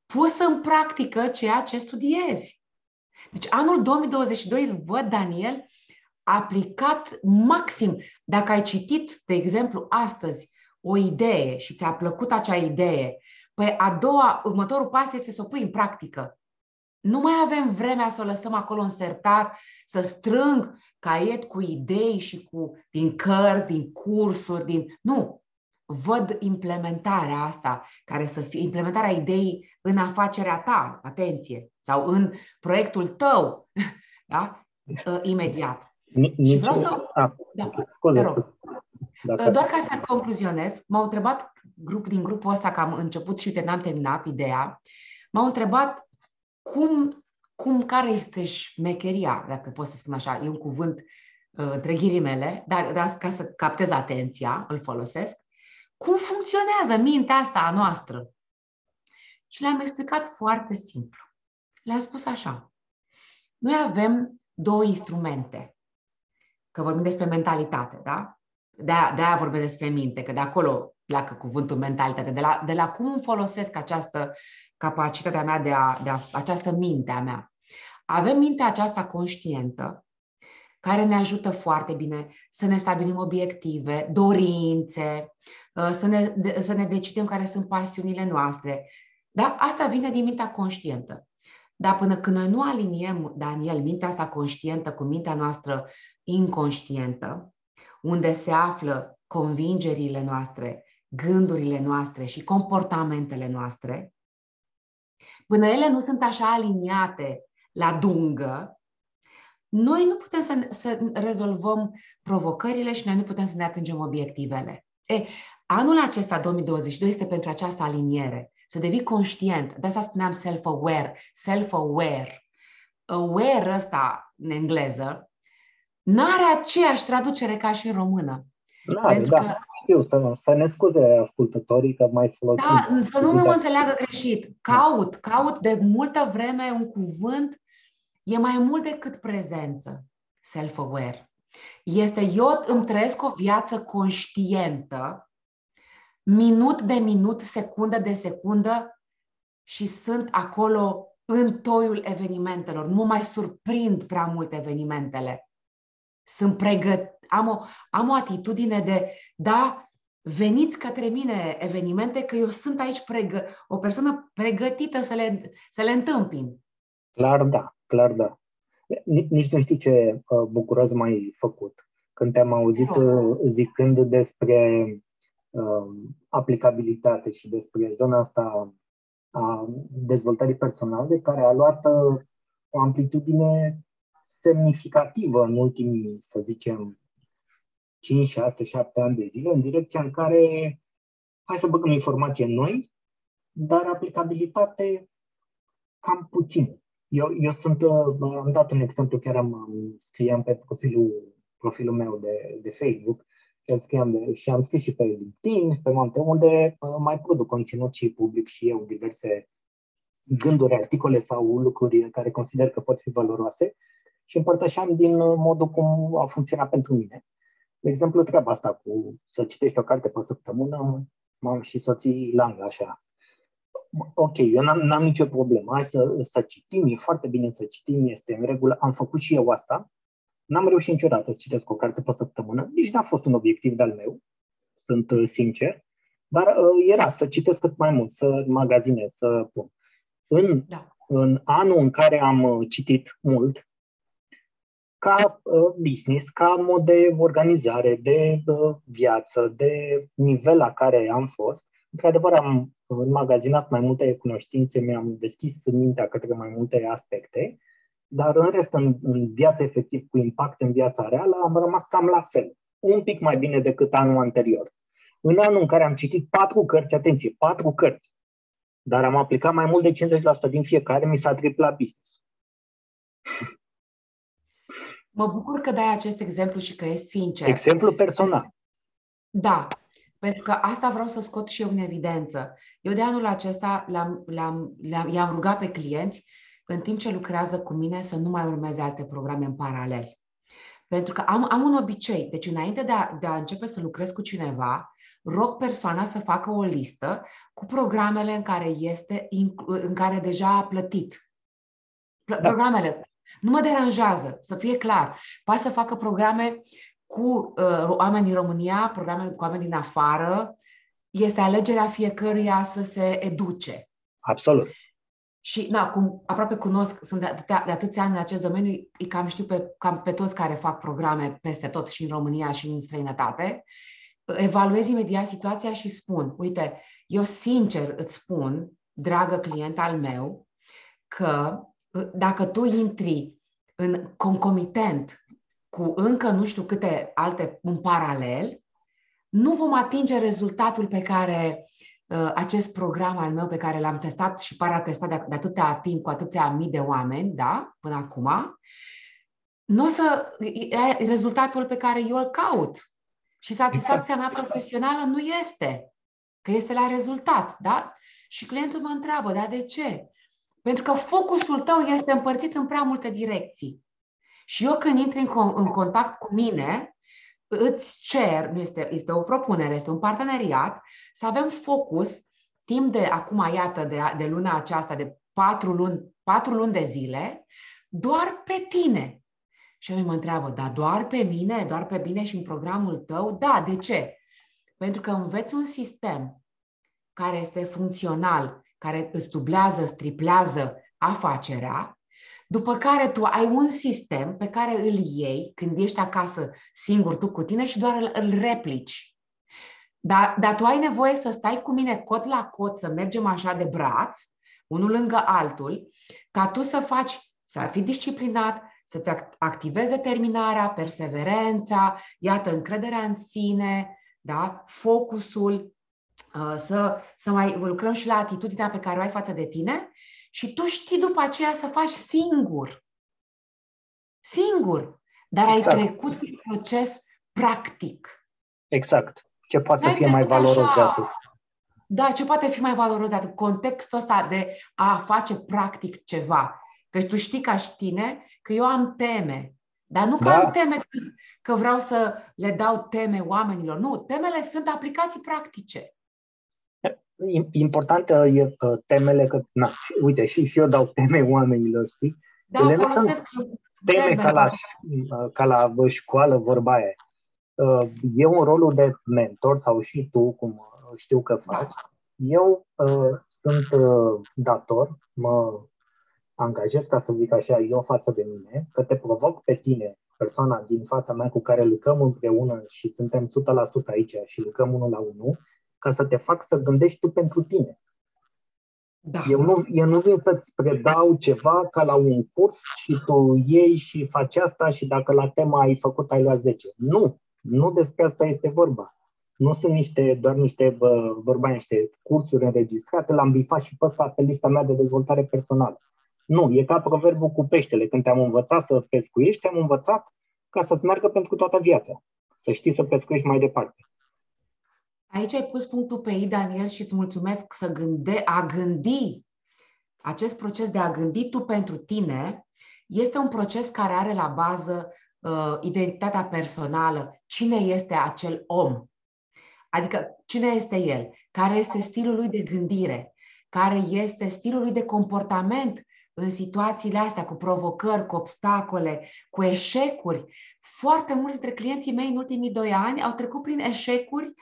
pus în practică ceea ce studiezi. Deci anul 2022 îl văd, Daniel, aplicat maxim. Dacă ai citit, de exemplu, astăzi o idee și ți-a plăcut acea idee, păi a doua, următorul pas este să o pui în practică. Nu mai avem vremea să o lăsăm acolo în sertar, să strâng caiet cu idei și cu din cărți, din cursuri, din... Nu! Văd implementarea asta, care să fie implementarea ideii în afacerea ta, atenție, sau în proiectul tău, *laughs* da? Uh, imediat. Nici... Și vreau să... A, da, scuze, te rog. Dacă... Doar ca să concluzionez, m-au întrebat grup, din grupul ăsta, că am început și uite, n-am terminat ideea, m-au întrebat cum, cum care este șmecheria, dacă pot să spun așa, e un cuvânt uh, între ghilimele, dar, dar ca să captez atenția, îl folosesc, cum funcționează mintea asta a noastră? Și le-am explicat foarte simplu. Le-am spus așa. Noi avem două instrumente. Că vorbim despre mentalitate, da? De-aia, de-aia vorbesc despre minte, că de acolo pleacă cuvântul mentalitate, de la, de la cum folosesc această capacitatea mea, de a, de a, această minte a mea. Avem mintea aceasta conștientă, care ne ajută foarte bine să ne stabilim obiective, dorințe, uh, să ne, să ne decidem care sunt pasiunile noastre. Da? Asta vine din mintea conștientă. Dar până când noi nu aliniem, Daniel, mintea asta conștientă cu mintea noastră inconștientă, unde se află convingerile noastre, gândurile noastre și comportamentele noastre, până ele nu sunt așa aliniate la dungă, noi nu putem să, să rezolvăm provocările și noi nu putem să ne atingem obiectivele. E, anul acesta, 2022, este pentru această aliniere. Să devii conștient. De asta spuneam self-aware. Self-aware. Aware ăsta, în engleză, nu are aceeași traducere ca și în română. N-are, da, că... știu, să, să ne scuze ascultătorii că mai folosim. Da, să nu mă înțeleagă greșit. Caut, caut de multă vreme un cuvânt, e mai mult decât prezență, self-aware. Este, eu îmi trăiesc o viață conștientă, minut de minut, secundă de secundă și sunt acolo în toiul evenimentelor. Nu mai surprind prea mult evenimentele. Sunt pregătit am o, am o atitudine de, da, veniți către mine evenimente, că eu sunt aici pregă- o persoană pregătită să le, să le întâmpin. Clar da, clar da. Nici nu știi ce uh, bucuros mai făcut. Când te-am auzit uh, zicând despre uh, aplicabilitate și despre zona asta a dezvoltării personale, care a luat uh, o amplitudine semnificativă în ultimii, să zicem, 5, 6, 7 ani de zile în direcția în care hai să băgăm informație noi, dar aplicabilitate cam puțin. Eu, eu sunt, uh, am dat un exemplu, chiar am, scriam pe profilul, profilul meu de, de Facebook, chiar scriam de, și am scris și pe LinkedIn, pe multe unde uh, mai produc conținut și public și eu diverse gânduri, articole sau lucruri care consider că pot fi valoroase și împărtășeam din modul cum a funcționat pentru mine. De exemplu, treaba asta cu să citești o carte pe săptămână, m-am și soții langă așa. Ok, eu n-am, n-am nicio problemă, hai să, să citim, e foarte bine să citim, este în regulă, am făcut și eu asta, n-am reușit niciodată să citesc o carte pe săptămână, nici n-a fost un obiectiv de-al meu, sunt uh, sincer, dar uh, era să citesc cât mai mult, să magazinez, să pun. În, da. în anul în care am uh, citit mult, ca uh, business, ca mod de organizare, de uh, viață, de nivel la care am fost. Într-adevăr, am înmagazinat mai multe cunoștințe, mi-am deschis mintea către mai multe aspecte, dar în rest, în, în viața efectiv, cu impact în viața reală, am rămas cam la fel. Un pic mai bine decât anul anterior. În anul în care am citit patru cărți, atenție, patru cărți, dar am aplicat mai mult de 50% din fiecare, mi s-a triplat business. Mă bucur că dai acest exemplu și că ești sincer. Exemplu personal. Da, pentru că asta vreau să scot și eu în evidență. Eu de anul acesta le-am, le-am, le-am, i-am rugat pe clienți în timp ce lucrează cu mine să nu mai urmeze alte programe în paralel. Pentru că am, am un obicei. Deci înainte de a, de a începe să lucrez cu cineva, rog persoana să facă o listă cu programele în care este, în care deja a plătit. Da. Programele Nu mă deranjează, să fie clar. Poate să facă programe cu uh, oameni din România, programe cu oameni din afară. Este alegerea fiecăruia să se educe. Absolut. Și, na, cum aproape cunosc, sunt de, atâtea, de atâția ani în acest domeniu, îi cam știu pe, cam pe toți care fac programe peste tot și în România și în străinătate. Evaluez imediat situația și spun, uite, eu sincer îți spun, dragă client al meu, că dacă tu intri în concomitent cu încă nu știu câte alte în paralel, nu vom atinge rezultatul pe care uh, acest program al meu pe care l-am testat și pare a testat de, de atâtea timp cu atâția mii de oameni, da, până acum, nu o să e rezultatul pe care eu îl caut. Și satisfacția exact. mea profesională nu este, că este la rezultat, da? Și clientul mă întreabă, da, de ce? Pentru că focusul tău este împărțit în prea multe direcții. Și eu când intri în, în contact cu mine, îți cer, nu este, este o propunere, este un parteneriat, să avem focus timp de acum, iată, de, de luna aceasta, de patru luni, patru luni de zile, doar pe tine. Și eu mă întreabă, da, doar pe mine, doar pe bine și în programul tău? Da, de ce? Pentru că înveți un sistem care este funcțional, care îți dublează, striplează afacerea, după care tu ai un sistem pe care îl iei când ești acasă singur tu cu tine și doar îl, îl replici. Dar, dar tu ai nevoie să stai cu mine cot la cot, să mergem așa de braț, unul lângă altul, ca tu să faci, să fii disciplinat, să-ți activezi determinarea, perseverența, iată, încrederea în sine, da? focusul, uh, să, să mai lucrăm și la atitudinea pe care o ai față de tine și tu știi după aceea să faci singur. Singur. Dar exact. ai trecut prin proces practic. Exact. Ce poate să fie mai valoros așa... de atât? Da, ce poate fi mai valoros de atât? Contextul ăsta de a face practic ceva. Că tu știi ca și tine că eu am teme. Dar nu că da. am teme că, că vreau să le dau teme oamenilor. Nu, temele sunt aplicații practice importantă e temele că, na, uite, și, și eu dau teme oamenilor, știi? Da, Ele nu sunt teme ca la, ca la școală, vorba aia. Uh, eu în rolul de mentor, sau și tu, cum știu că faci, da. eu uh, sunt uh, dator, mă angajez, ca să zic așa, eu față de mine, că te provoc pe tine, persoana din fața mea cu care lucrăm împreună și suntem 100% aici și lucrăm unul la unul, ca să te fac să gândești tu pentru tine. Da. Eu, nu, eu nu vin să-ți predau ceva ca la un curs și tu iei și faci asta și dacă la tema ai făcut, ai luat 10. Nu, nu despre asta este vorba. Nu sunt niște, doar niște, bă, vorba, niște cursuri înregistrate, l-am bifat și pe ăsta pe lista mea de dezvoltare personală. Nu, e ca proverbul cu peștele. Când te-am învățat să pescuiești, te-am învățat ca să-ți meargă pentru toată viața. Să știi să pescuiești mai departe. Aici ai pus punctul pe I, Daniel, și îți mulțumesc să gânde, a gândi. Acest proces de a gândi tu pentru tine este un proces care are la bază uh, identitatea personală. Cine este acel om? Adică cine este el? Care este stilul lui de gândire? Care este stilul lui de comportament în situațiile astea, cu provocări, cu obstacole, cu eșecuri. Foarte mulți dintre clienții mei în ultimii doi ani au trecut prin eșecuri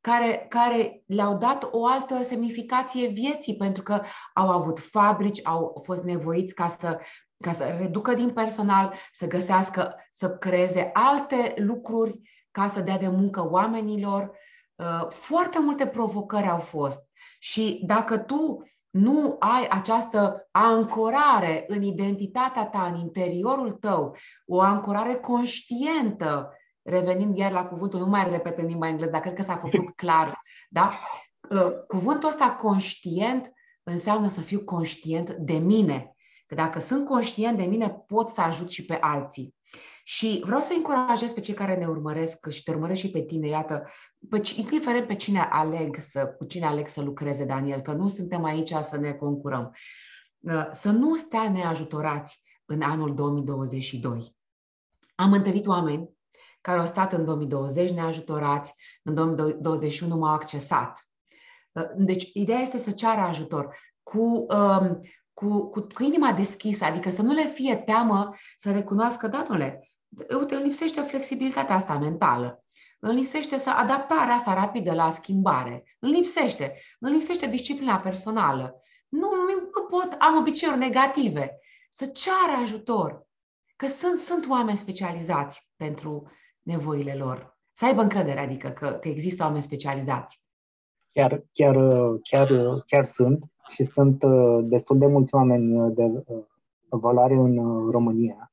care, care le-au dat o altă semnificație vieții, pentru că au avut fabrici, au fost nevoiți ca să, ca să reducă din personal, să găsească, să creeze alte lucruri ca să dea de muncă oamenilor. Uh, foarte multe provocări au fost. Și dacă tu nu ai această ancorare în identitatea ta, în interiorul tău, o ancorare conștientă revenind iar la cuvântul, nu mai repet în limba engleză, dar cred că s-a făcut *laughs* clar, da? Uh, cuvântul ăsta conștient înseamnă să fiu conștient de mine. Că dacă sunt conștient de mine, pot să ajut și pe alții. Și vreau să încurajez pe cei care ne urmăresc și te urmăresc și pe tine, iată, pe, indiferent pe cine aleg să, cu cine aleg să lucreze, Daniel, că nu suntem aici să ne concurăm. Uh, să nu stea neajutorați în anul 2022. Am întâlnit oameni care au stat în 2020 neajutorați, în 2021 m-au accesat. Uh, deci, ideea este să ceară ajutor. Cu, um, cu, cu, cu inima deschisă, adică să nu le fie teamă să recunoască, datule, uite, îmi lipsește flexibilitatea asta mentală, îmi lipsește să adaptarea asta rapidă la schimbare, îmi lipsește, îmi lipsește disciplina personală, nu, nu pot, am obiceiuri negative, să ceară ajutor, că sunt, sunt oameni specializați pentru nevoile lor. Să aibă încredere, adică că, că există oameni specializați. Chiar, chiar, chiar, chiar sunt și sunt uh, destul de mulți oameni de uh, valoare în uh, România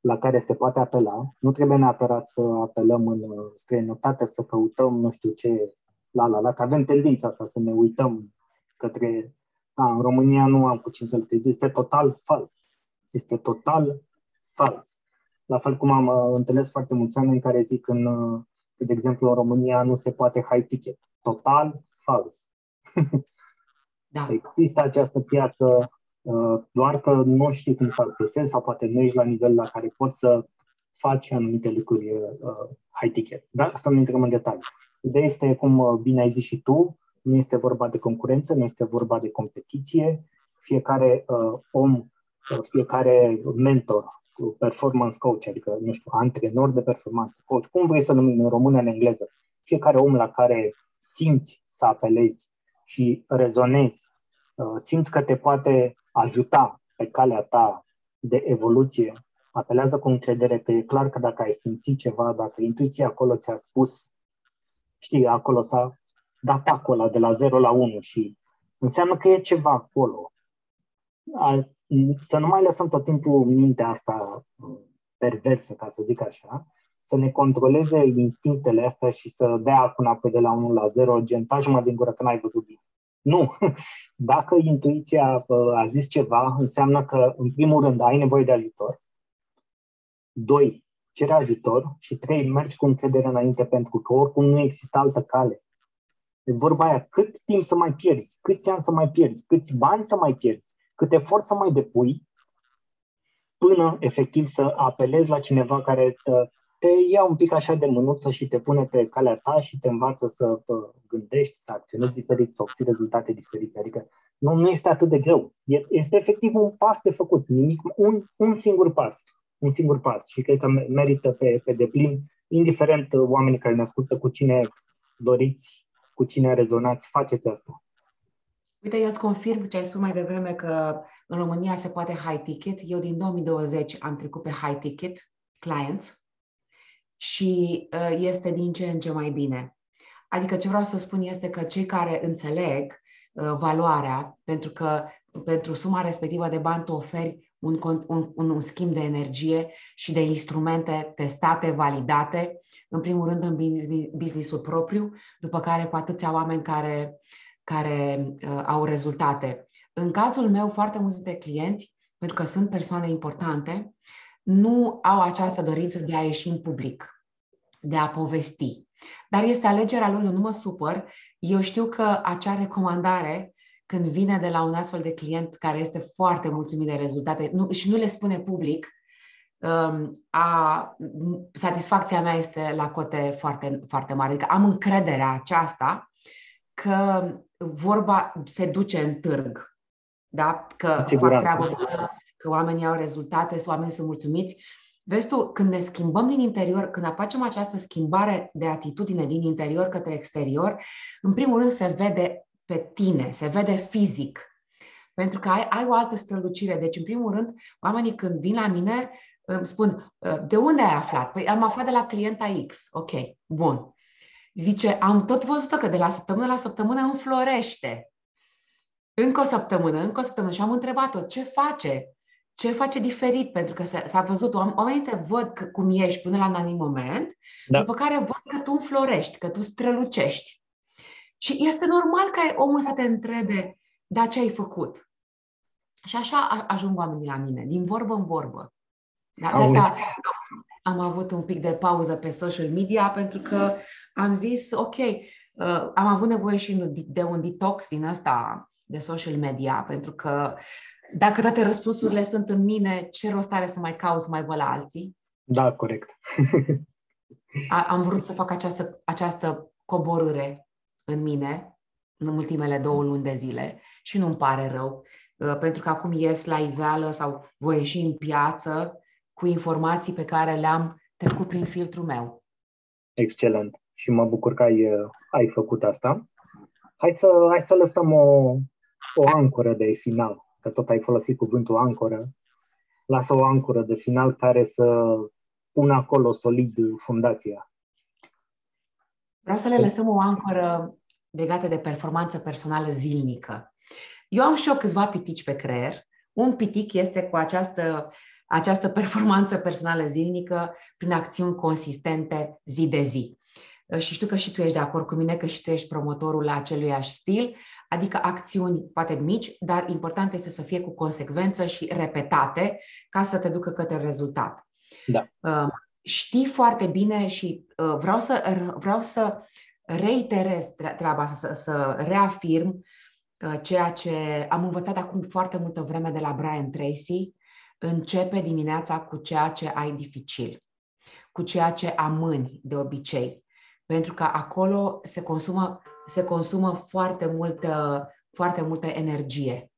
la care se poate apela. Nu trebuie neapărat să apelăm în străinătate, să căutăm nu știu ce, la la la, că avem tendința asta să ne uităm către a, în România nu am cu cine să lucrez. Este total fals. Este total fals. La fel cum am uh, întâlnit foarte mulți oameni care zic în, uh, de exemplu, în România nu se poate high ticket. Total fals. *laughs* Da. Există această piață, uh, doar că nu știi cum să accesezi sau poate nu ești la nivel la care poți să faci anumite lucruri uh, high ticket. Dar să nu intrăm în detalii. Ideea este, cum uh, bine ai zis și tu, nu este vorba de concurență, nu este vorba de competiție. Fiecare uh, om, uh, fiecare mentor, performance coach, adică, nu știu, antrenor de performanță, coach, cum vrei să numim în română, în engleză, fiecare om la care simți să apelezi și rezonezi, uh, simți că te poate ajuta pe calea ta de evoluție, apelează cu încredere că e clar că dacă ai simțit ceva, dacă intuiția acolo ți-a spus, știi, acolo s-a dat acolo de la 0 la 1 și înseamnă că e ceva acolo. Să nu mai lăsăm tot timpul mintea asta uh, perversă, ca să zic așa, să ne controleze instinctele astea și să dea acum pe de la 1 la 0, gen, taci din gură că n-ai văzut bine. Nu. *laughs* Dacă intuiția uh, a zis ceva, înseamnă că, în primul rând, ai nevoie de ajutor. Doi, cere ajutor. Și trei, mergi cu încredere înainte, pentru că oricum nu există altă cale. E vorba aia, cât timp să mai pierzi, câți ani să mai pierzi, câți bani să mai pierzi, cât efort să mai depui, până efectiv să apelezi la cineva care te, te ia un pic așa de mânuță și te pune pe calea ta și te învață să gândești, să acționezi diferit, să obții rezultate diferite. Adică nu, nu este atât de greu. Este efectiv un pas de făcut, nimic, un, un singur pas. Un singur pas. Și cred că merită pe, pe deplin, indiferent uh, oamenii care ne ascultă, cu cine doriți cu cine rezonați, faceți asta. Uite, eu îți confirm ce ai spus mai devreme că în România se poate high ticket. Eu din 2020 am trecut pe high ticket clients și uh, este din ce în ce mai bine. Adică ce vreau să spun este că cei care înțeleg uh, valoarea, pentru că pentru suma respectivă de bani tu oferi un, un, un, un schimb de energie și de instrumente testate, validate, în primul rând în business-ul propriu, după care cu atâția oameni care, care uh, au rezultate. În cazul meu, foarte mulți dintre clienți, pentru că sunt persoane importante, nu au această dorință de a ieși în public, de a povesti. Dar este alegerea lor, eu nu mă supăr. Eu știu că acea recomandare când vine de la un astfel de client care este foarte mulțumit de rezultate nu, și nu le spune public, um, a, satisfacția mea este la cote foarte, foarte mare. Adică am încrederea aceasta că vorba se duce în târg. Da? Că fac treabă că oamenii au rezultate, să oamenii sunt mulțumiți. Vezi tu, când ne schimbăm din interior, când facem această schimbare de atitudine din interior către exterior, în primul rând se vede pe tine, se vede fizic. Pentru că ai, ai o altă strălucire. Deci, în primul rând, oamenii când vin la mine îmi spun, ă, de unde ai aflat? Păi am aflat de la clienta X. Ok, bun. Zice, am tot văzut că de la săptămână la săptămână înflorește. Încă o săptămână, încă o săptămână. Și am întrebat-o, ce face? Ce face diferit? Pentru că s-a văzut, oamenii te văd că, cum ești până la un anumit moment, da. după care văd că tu înflorești, că tu strălucești. Și este normal ca omul să te întrebe, da, ce ai făcut? Și așa ajung oamenii la mine, din vorbă în vorbă. Da? De asta am avut un pic de pauză pe social media pentru că am zis, ok, uh, am avut nevoie și de un detox din ăsta de social media, pentru că dacă toate răspunsurile sunt în mine, ce rost are să mai cauz mai văd la alții? Da, corect. am vrut să fac această, această coborâre în mine în ultimele două luni de zile și nu-mi pare rău. pentru că acum ies la iveală sau voi ieși în piață cu informații pe care le-am trecut prin filtrul meu. Excelent. Și mă bucur că ai, ai făcut asta. Hai să, hai să lăsăm o, o ancoră de final, că tot ai folosit cuvântul ancoră. Lasă o ancoră de final care să pună acolo solid fundația. Vreau să le lăsăm o ancoră legată de performanță personală zilnică. Eu am și eu câțiva pitici pe creier. Un pitic este cu această, această performanță personală zilnică prin acțiuni consistente zi de zi. Și știu că și tu ești de acord cu mine, că și tu ești promotorul la aceluiași stil, adică acțiuni poate mici, dar important este să fie cu consecvență și repetate ca să te ducă către rezultat. Da. Uh, știi foarte bine și uh, vreau să, vreau să reiterez treaba asta, să, să reafirm uh, ceea ce am învățat acum foarte multă vreme de la Brian Tracy, începe dimineața cu ceea ce ai dificil, cu ceea ce amâni de obicei, pentru că acolo se consumă, se consumă foarte, multă, foarte multă energie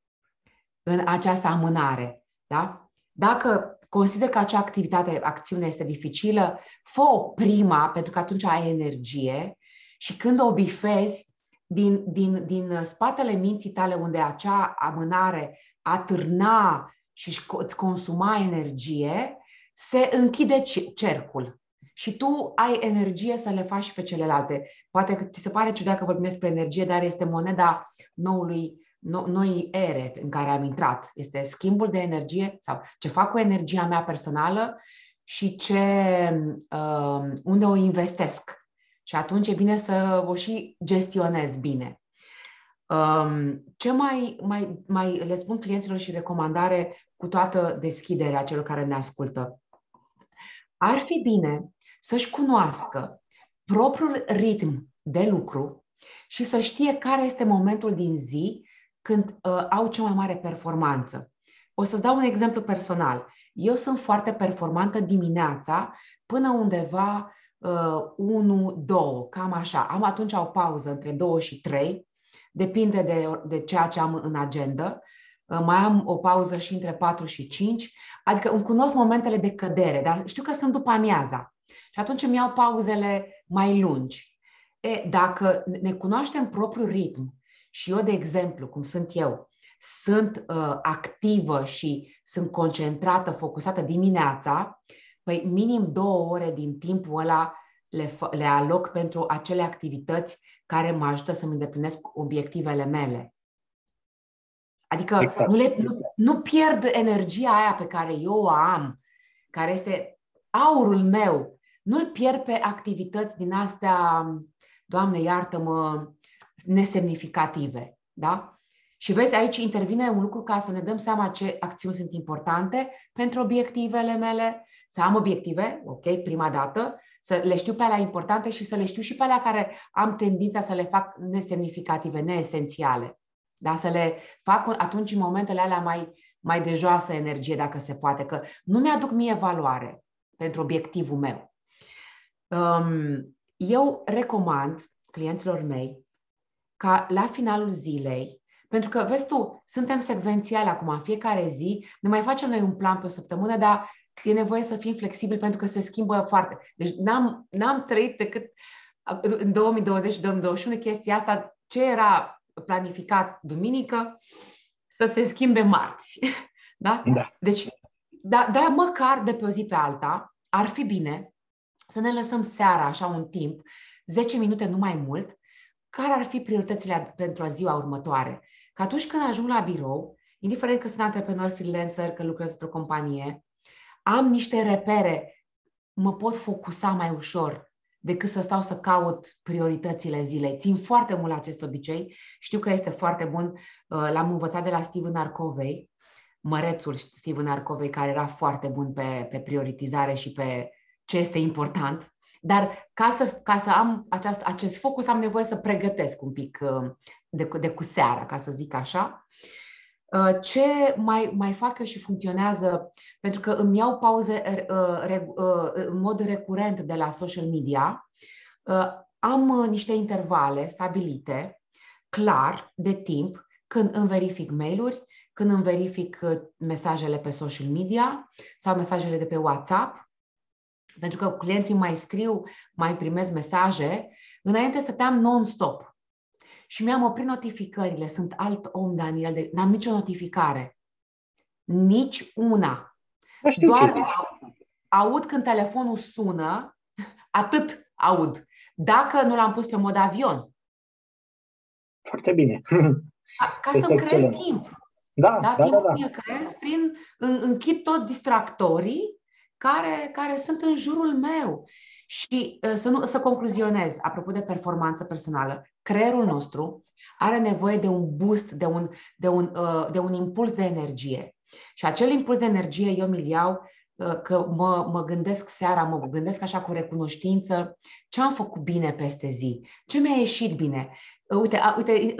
în această amânare. Da? Dacă consider că acea activitate, acțiune este dificilă, fă-o prima, pentru că atunci ai energie și când o bifezi, din, din, din spatele minții tale unde acea amânare atârna și îți consuma energie, se închide cercul. Și tu ai energie să le faci și pe celelalte. Poate că ți se pare ciudat că vorbim despre energie, dar este moneda noului, no, noi ere în care am intrat. Este schimbul de energie sau ce fac cu energia mea personală și ce, uh, unde o investesc. Și atunci e bine să o și gestionez bine. Um, ce mai, mai, mai le spun clienților și recomandare cu toată deschiderea celor care ne ascultă? Ar fi bine să-și cunoască propriul ritm de lucru și să știe care este momentul din zi când uh, au cea mai mare performanță. O să-ți dau un exemplu personal. Eu sunt foarte performantă dimineața până undeva uh, 1-2, cam așa. Am atunci o pauză între 2 și 3, depinde de, de ceea ce am în agenda. Uh, mai am o pauză și între 4 și 5, adică îmi cunosc momentele de cădere, dar știu că sunt după amiaza. Și atunci îmi iau pauzele mai lungi. E, dacă ne cunoaștem propriul ritm și eu, de exemplu, cum sunt eu, sunt uh, activă și sunt concentrată, focusată dimineața, păi minim două ore din timpul ăla le, le aloc pentru acele activități care mă ajută să-mi îndeplinesc obiectivele mele. Adică exact. nu, le, nu, nu pierd energia aia pe care eu o am, care este aurul meu, nu-l pierd pe activități din astea, Doamne iartă-mă, nesemnificative. Da? Și vezi, aici intervine un lucru ca să ne dăm seama ce acțiuni sunt importante pentru obiectivele mele, să am obiective, ok, prima dată, să le știu pe alea importante și să le știu și pe alea care am tendința să le fac nesemnificative, neesențiale. Da? Să le fac atunci în momentele alea mai, mai de joasă energie, dacă se poate, că nu mi-aduc mie valoare pentru obiectivul meu. Um, eu recomand clienților mei ca la finalul zilei, pentru că, vezi tu, suntem secvențiali acum, în fiecare zi, ne mai facem noi un plan pe o săptămână, dar e nevoie să fim flexibili pentru că se schimbă foarte. Deci n-am, n-am trăit decât în 2020 și 2021 chestia asta, ce era planificat duminică, să se schimbe marți. *laughs* Da? da. Deci, da, da, măcar de pe o zi pe alta, ar fi bine să ne lăsăm seara, așa un timp, 10 minute, nu mai mult, care ar fi prioritățile pentru a ziua următoare. Că atunci când ajung la birou, indiferent că sunt antreprenor freelancer, că lucrez într-o companie, am niște repere, mă pot focusa mai ușor decât să stau să caut prioritățile zilei. Țin foarte mult la acest obicei. Știu că este foarte bun. Uh, l-am învățat de la Steven Arcovei, mărețul Steven Arcovei, care era foarte bun pe, pe prioritizare și pe ce este important. Dar ca să, ca să am aceast, acest focus, am nevoie să pregătesc un pic uh, de, de cu seara, ca să zic așa. Uh, ce mai, mai fac eu și funcționează, pentru că îmi iau pauze în mod recurent de la social media, am niște intervale stabilite, clar, de timp, când îmi verific mail-uri, când îmi verific uh, mesajele pe social media sau mesajele de pe WhatsApp, pentru că clienții mai scriu, mai primesc mesaje. Înainte stăteam non-stop și mi-am oprit notificările. Sunt alt om, Daniel, de... n-am nicio notificare. Nici una. știu Doar ce aud când telefonul sună, *laughs* atât aud. Dacă nu l-am pus pe mod avion. Foarte bine. Ca să-mi creez timp. Da, da, da, da, da. îl creez prin, închid tot distractorii care, care sunt în jurul meu. Și uh, să, nu, să concluzionez, apropo de performanță personală, creierul nostru are nevoie de un boost, de un, de un, uh, de un impuls de energie. Și acel impuls de energie eu mi-l iau uh, că mă, mă gândesc seara, mă gândesc așa cu recunoștință, ce am făcut bine peste zi, ce mi-a ieșit bine. Uite, a, uite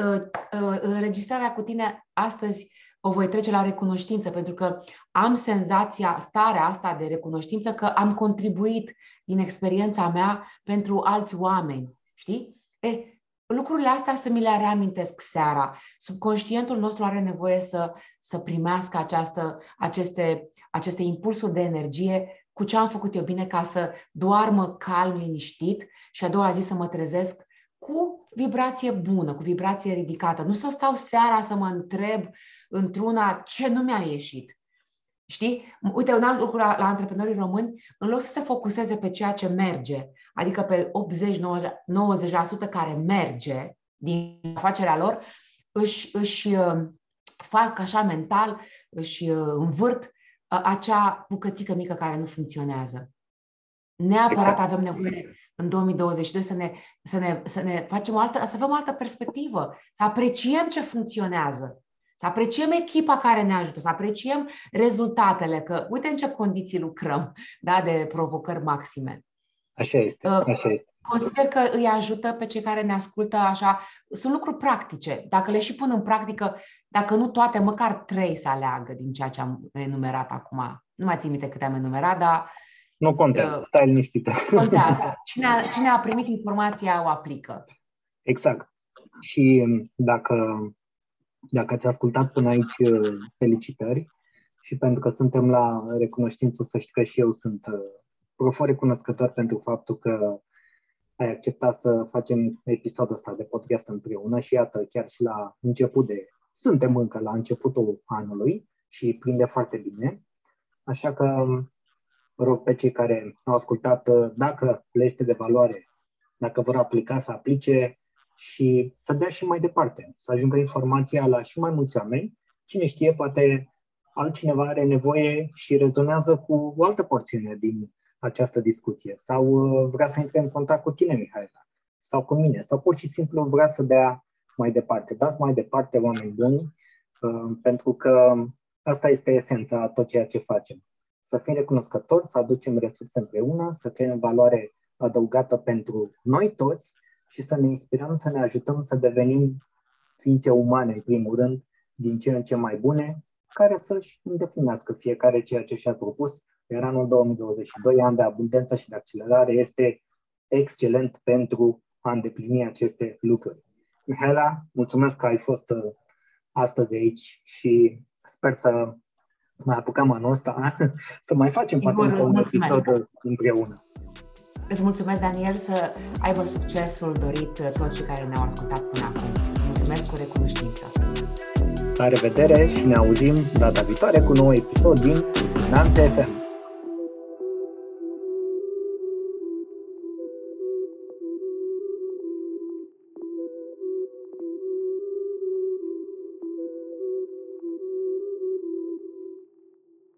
înregistrarea cu tine astăzi o voi trece la recunoștință, pentru că am senzația, starea asta de recunoștință că am contribuit din experiența mea pentru alți oameni. Știi? E, lucrurile astea să mi le reamintesc seara. Subconștientul nostru are nevoie să, să primească această, aceste, aceste impulsuri de energie cu ce am făcut eu bine ca să doarmă calm, liniștit și a doua zi să mă trezesc cu vibrație bună, cu vibrație ridicată. Nu să stau seara să mă întreb într-una ce nu mi-a ieșit. Știi? Uite, un alt lucru la, la antreprenorii români, în loc să se focuseze pe ceea ce merge, adică pe 80-90% care merge din afacerea lor, își, își uh, fac așa mental, își uh, învârt uh, acea bucățică mică care nu funcționează. Neapărat exact. avem nevoie în 2022 să ne, să ne, să ne facem o altă, să avem o altă perspectivă, să apreciem ce funcționează. Să apreciem echipa care ne ajută, să apreciem rezultatele, că uite în ce condiții lucrăm, *laughs* da, de provocări maxime. Așa este, uh, așa este. Consider că îi ajută pe cei care ne ascultă așa. Sunt lucruri practice. Dacă le și pun în practică, dacă nu toate, măcar trei să aleagă din ceea ce am enumerat acum. Nu mai țin minte câte am enumerat, dar... Nu contează, uh, stai liniștită. Contează. *laughs* Cine a, cine a primit informația o aplică. Exact. Și dacă dacă ați ascultat până aici, uh, felicitări și pentru că suntem la recunoștință, să știți că și eu sunt uh, profund recunoscător pentru faptul că ai acceptat să facem episodul ăsta de podcast împreună și iată, chiar și la început de... Suntem încă la începutul anului și prinde foarte bine. Așa că rog pe cei care au ascultat, uh, dacă le este de valoare, dacă vor aplica, să aplice, și să dea și mai departe, să ajungă informația la și mai mulți oameni. Cine știe, poate altcineva are nevoie și rezonează cu o altă porțiune din această discuție sau uh, vrea să intre în contact cu tine, Mihaela, sau cu mine, sau pur și simplu vrea să dea mai departe. Dați mai departe, oameni buni, uh, pentru că asta este esența a tot ceea ce facem. Să fim recunoscători, să aducem resurse împreună, să creăm valoare adăugată pentru noi toți și să ne inspirăm, să ne ajutăm să devenim ființe umane, în primul rând, din ce în ce mai bune, care să-și îndeplinească fiecare ceea ce și-a propus. Iar anul 2022, an de abundență și de accelerare, este excelent pentru a îndeplini aceste lucruri. Mihaela, mulțumesc că ai fost uh, astăzi aici și sper să mai apucăm anul ăsta, *laughs* să mai facem poate un episod împreună. Îți mulțumesc, Daniel, să aibă succesul dorit uh, toți cei care ne-au ascultat până acum. Mulțumesc cu recunoștință. La revedere și ne auzim data viitoare cu un nou episod din Finanțe FM.